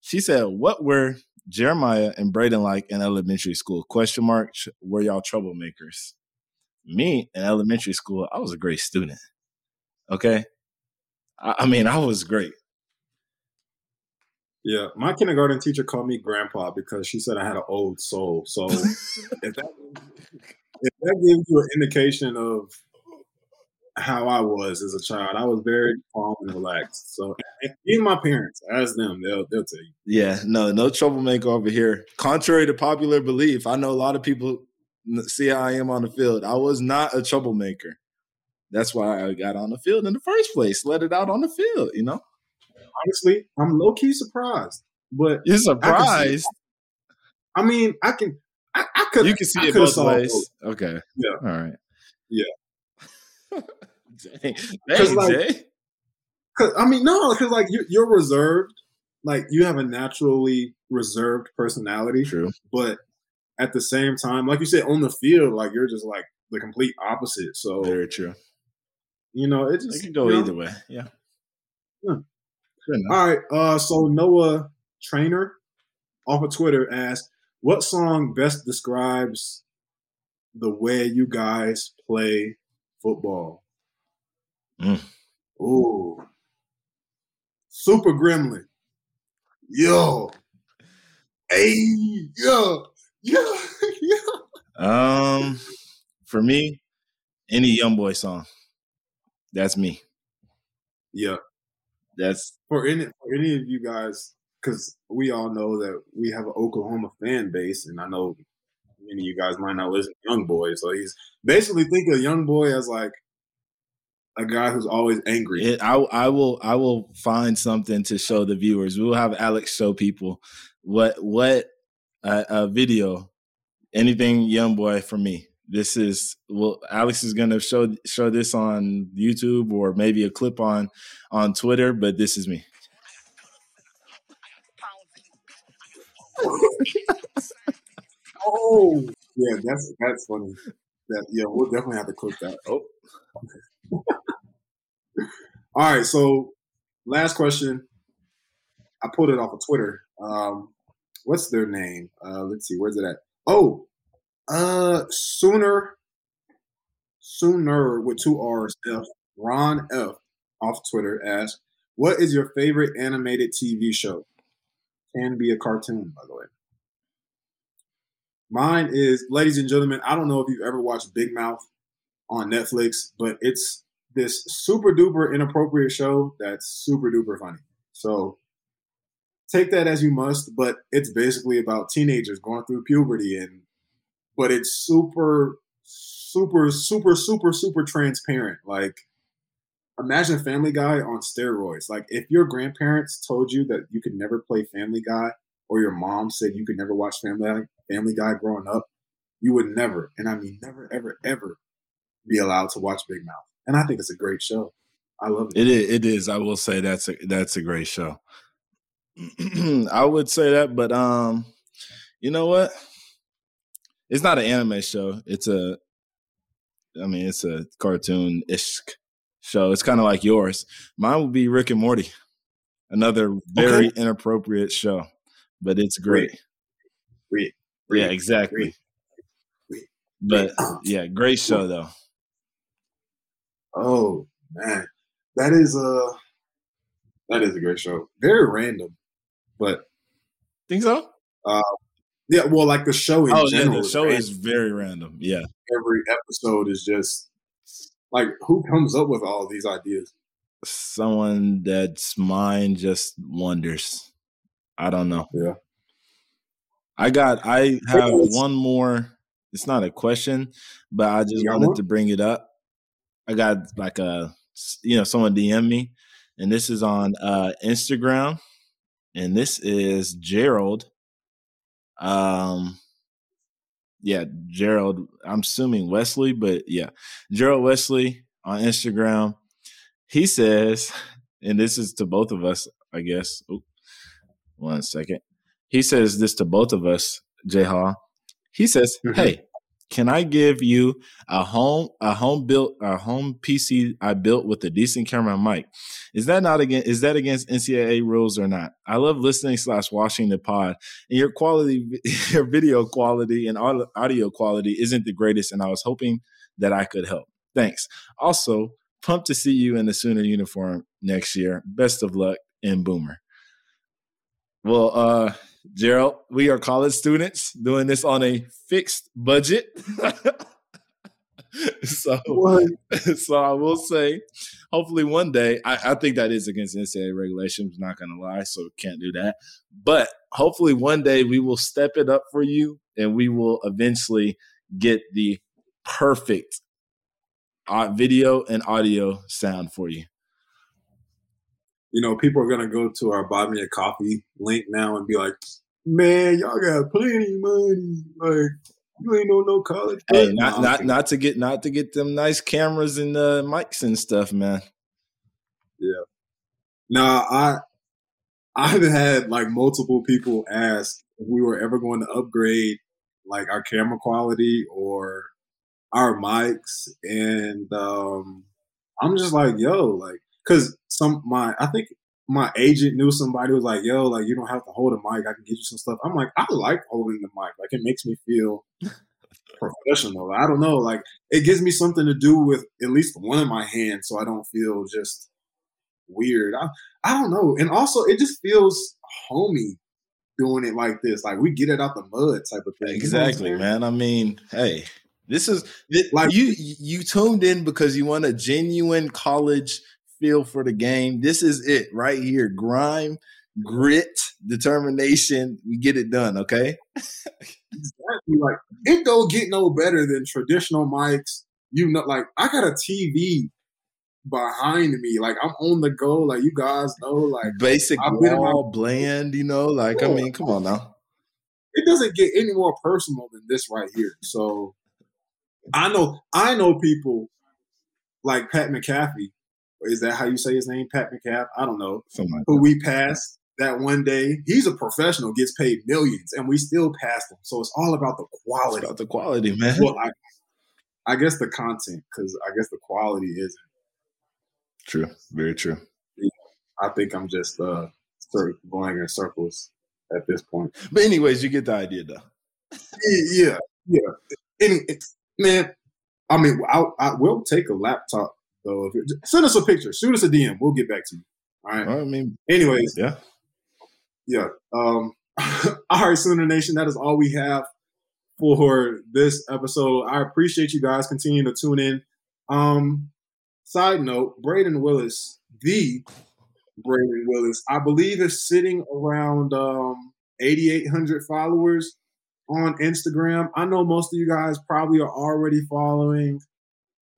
She said, "What were Jeremiah and Brayden like in elementary school? Question mark. Were y'all troublemakers? Me in elementary school, I was a great student. Okay, I, I mean, I was great. yeah, my kindergarten teacher called me grandpa because she said I had an old soul. So (laughs) if that if that gives you an indication of how I was as a child, I was very calm and relaxed. So even my parents, ask them, they'll they'll tell you. Yeah, no, no troublemaker over here. Contrary to popular belief, I know a lot of people see how I am on the field. I was not a troublemaker. That's why I got on the field in the first place. Let it out on the field, you know. Honestly, I'm low key surprised, but You're surprised. I mean, I can I, I could You can see I it both ways. both. Okay. Yeah. All right. Yeah. Dang, 'Cause, dang, like, Jay. Cause I mean, no, because like you, you're reserved, like you have a naturally reserved personality, True. but at the same time, like you said, on the field, like you're just like the complete opposite. So Very true. you know, it It just could go you know. either way. Yeah. Yeah. All right. Uh, so Noah Trainer off of Twitter asked, "What song best describes the way you guys play football?" Mm. Ooh, Super Gremlin. Yo, hey, yo, yo, (laughs) yo. Um, for me, any young boy song. That's me. Yeah. That's For any for any of you guys, because we all know that we have an Oklahoma fan base, and I know many of you guys might not listen to Young Boy. So he's basically think of Young Boy as like a guy who's always angry. it. I I will I will find something to show the viewers. We will have Alex show people what what uh, a video anything young boy for me. This is well Alex is gonna show show this on YouTube or maybe a clip on on Twitter, but this is me. (laughs) oh, (laughs) yeah, that's that's funny. That yeah, we'll definitely have to clip that. Oh. (laughs) All right, so last question. I pulled it off of Twitter. Um, what's their name? Uh, let's see, where's it at? Oh, uh, Sooner, Sooner with two R's. F. Ron F. off Twitter asked, "What is your favorite animated TV show? Can be a cartoon, by the way." Mine is, ladies and gentlemen, I don't know if you've ever watched Big Mouth on Netflix, but it's this super duper inappropriate show that's super duper funny. So take that as you must, but it's basically about teenagers going through puberty and but it's super super super super super transparent. Like imagine Family Guy on steroids. Like if your grandparents told you that you could never play Family Guy or your mom said you could never watch Family Guy, Family Guy growing up, you would never, and I mean never ever ever be allowed to watch Big Mouth. And I think it's a great show. I love it. It is. It is. I will say that's a that's a great show. (clears throat) I would say that, but um, you know what? It's not an anime show. It's a, I mean, it's a cartoon ish show. It's kind of like yours. Mine would be Rick and Morty, another very Okay. inappropriate show, but it's great. Rick, Yeah, exactly. Rick, Rick. But (clears throat) yeah, great show though. Oh man, that is a that is a great show. Very random, but Think so? Uh, yeah. Well, like the show in Oh yeah, general, the show random. is very random. Yeah. every episode is just like who comes up with all these ideas? someone that's mind just wonders. I don't know. Yeah. I got I have one more. It's not a question, but I just wanted one? to bring it up. I got like a you know, someone DM me, and this is on uh Instagram, and this is Gerald. Um yeah, Gerald. I'm assuming Wesley, but yeah, Gerald Wesley on Instagram. He says, and this is to both of us, I guess. Oop, one second. He says this to both of us, J Hall. He says, Mhm. Hey, can I give you a home a home built a home PC I built with a decent camera and mic? Is that not against is that against NCAA rules or not? I love listening slash watching the pod and your quality (laughs) your video quality and audio quality isn't the greatest and i was hoping that i could help thanks also pumped to see you in the sooner uniform next year best of luck and boomer well uh gerald we are college students doing this on a fixed budget (laughs) so What? (laughs) so I will say, hopefully one day, I, I think that is against NCAA regulations. Not gonna lie, so can't do that. But hopefully one day we will step it up for you, and we will eventually get the perfect uh, video and audio sound for you. You know, people are gonna go to our buy me a coffee link now and be like, "Man, y'all got plenty of money. Like, you ain't know no college." Hey, not Nah, not not to get not to get them nice cameras and uh, mics and stuff, man. Nah, I I've had like multiple people ask if we were ever going to upgrade like our camera quality or our mics, and um, I'm just like, yo, like, cause some my I think my agent knew somebody who was like, yo, like you don't have to hold a mic, I can get you some stuff. I'm like, I like holding the mic, like it makes me feel (laughs) professional. I don't know, like it gives me something to do with at least one of my hands, so I don't feel just weird. I, I don't know. And also, it just feels homey doing it like this. Like we get it out the mud type of thing. You know Exactly, man. I mean, hey, this is th- Like- you you tuned in because you want a genuine college feel for the game. This is it right here. Grime, grit, determination. We get it done, okay? (laughs) Exactly. Like it don't get no better than traditional mics. You know, like I got a TV behind me. Like I'm on the go. Like you guys know, like Basic I've been wall, bland, you know, like I mean, come on now. it doesn't get any more personal than this right here. So I know I know people like Pat McAfee. Is that how you say his name? Pat McAfee? I don't know. Like who we passed that one day. He's a professional, gets paid millions, and we still passed him. So it's all about the It's quality. about the quality, man. Well, I, I guess the content, because I guess the quality isn't. True, very true. I think I'm just uh going in circles at this point. But anyways, you get the idea, though. Yeah, yeah. yeah. And it's, man, I mean, I, I will take a laptop though. If send us a picture, shoot us a DM. We'll get back to you. All right. I mean, Anyways, yeah. yeah. Um, (laughs) all right, Sooner Nation, that is all we have for this episode. I appreciate you guys continuing to tune in. Um, side note, Brayden Willis, the Brayden Willis, I believe is sitting around um 8,800 followers on Instagram. I know most of you guys probably are already following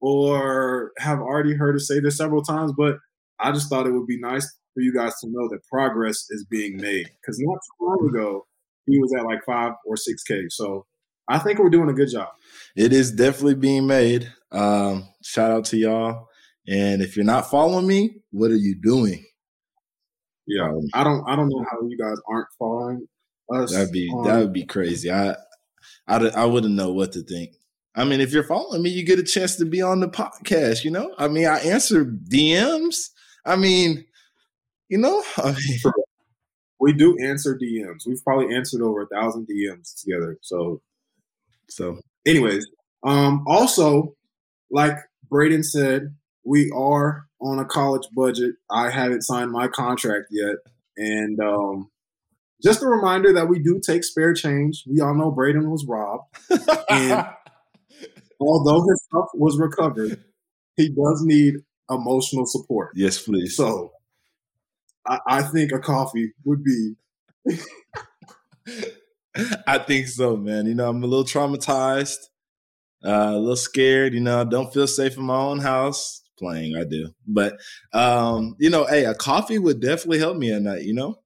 or have already heard us say this several times, but I just thought it would be nice for you guys to know that progress is being made. Because not too long ago, he was at like five or six K. So I think we're doing a good job. It is definitely being made. Um, shout out to y'all. And if you're not following me, what are you doing? Yeah. Um, I don't I don't know how you guys aren't following us. That'd be on- that would be crazy. I I I wouldn't know what to think. I mean, if you're following me, you get a chance to be on the podcast. You know, I mean, I answer DMs. I mean, you know, (laughs) I mean, we do answer DMs. We've probably answered over a thousand DMs together. So so anyways, um, also, like Brayden said, we are on a college budget. I haven't signed my contract yet. And um, just a reminder that we do take spare change. We all know Brayden was robbed. (laughs) And- Although his stuff was recovered, (laughs) he does need emotional support. Yes, please. So I, I think a coffee would be (laughs) I think so, man. You know, I'm a little traumatized, uh, a little scared. You know, I don't feel safe in my own house. Playing, I do, but um, you know, hey, a coffee would definitely help me at night. You know,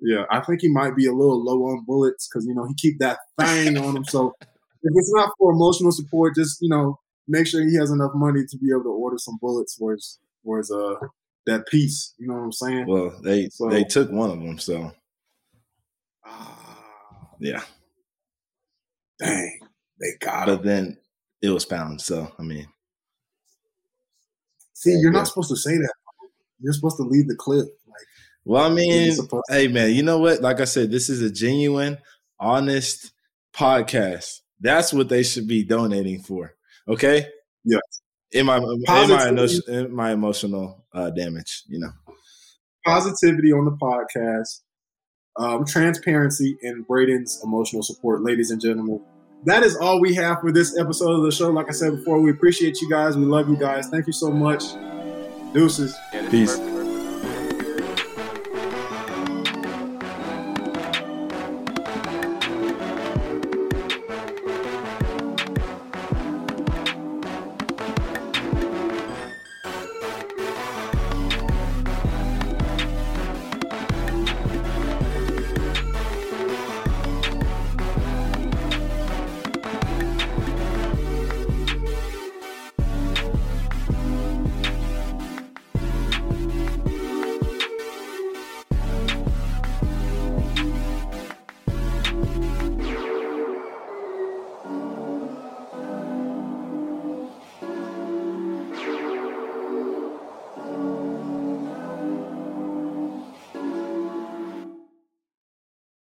yeah, I think he might be a little low on bullets because you know he keep that thing on him. So (laughs) if it's not for emotional support, just you know make sure he has enough money to be able to order some bullets for his for his uh that piece. You know what I'm saying? well, they So- they took one of them, so Ah, yeah. dang, they got him. But then it was found, so I mean, See, you're Yeah. not supposed to say that. You're supposed to leave the clip. Like, well, I mean, hey, man, you know what? Like I said, this is a genuine, honest podcast. That's what they should be donating for. Okay. Yes. In my in my, Positivity. in my emotional uh, damage, you know. positivity on the podcast, um, transparency, and Brayden's emotional support, ladies and gentlemen. That is all we have for this episode of the show. Like I said before, we appreciate you guys. We love you guys. Thank you so much. Deuces. Yeah, Peace. perfect.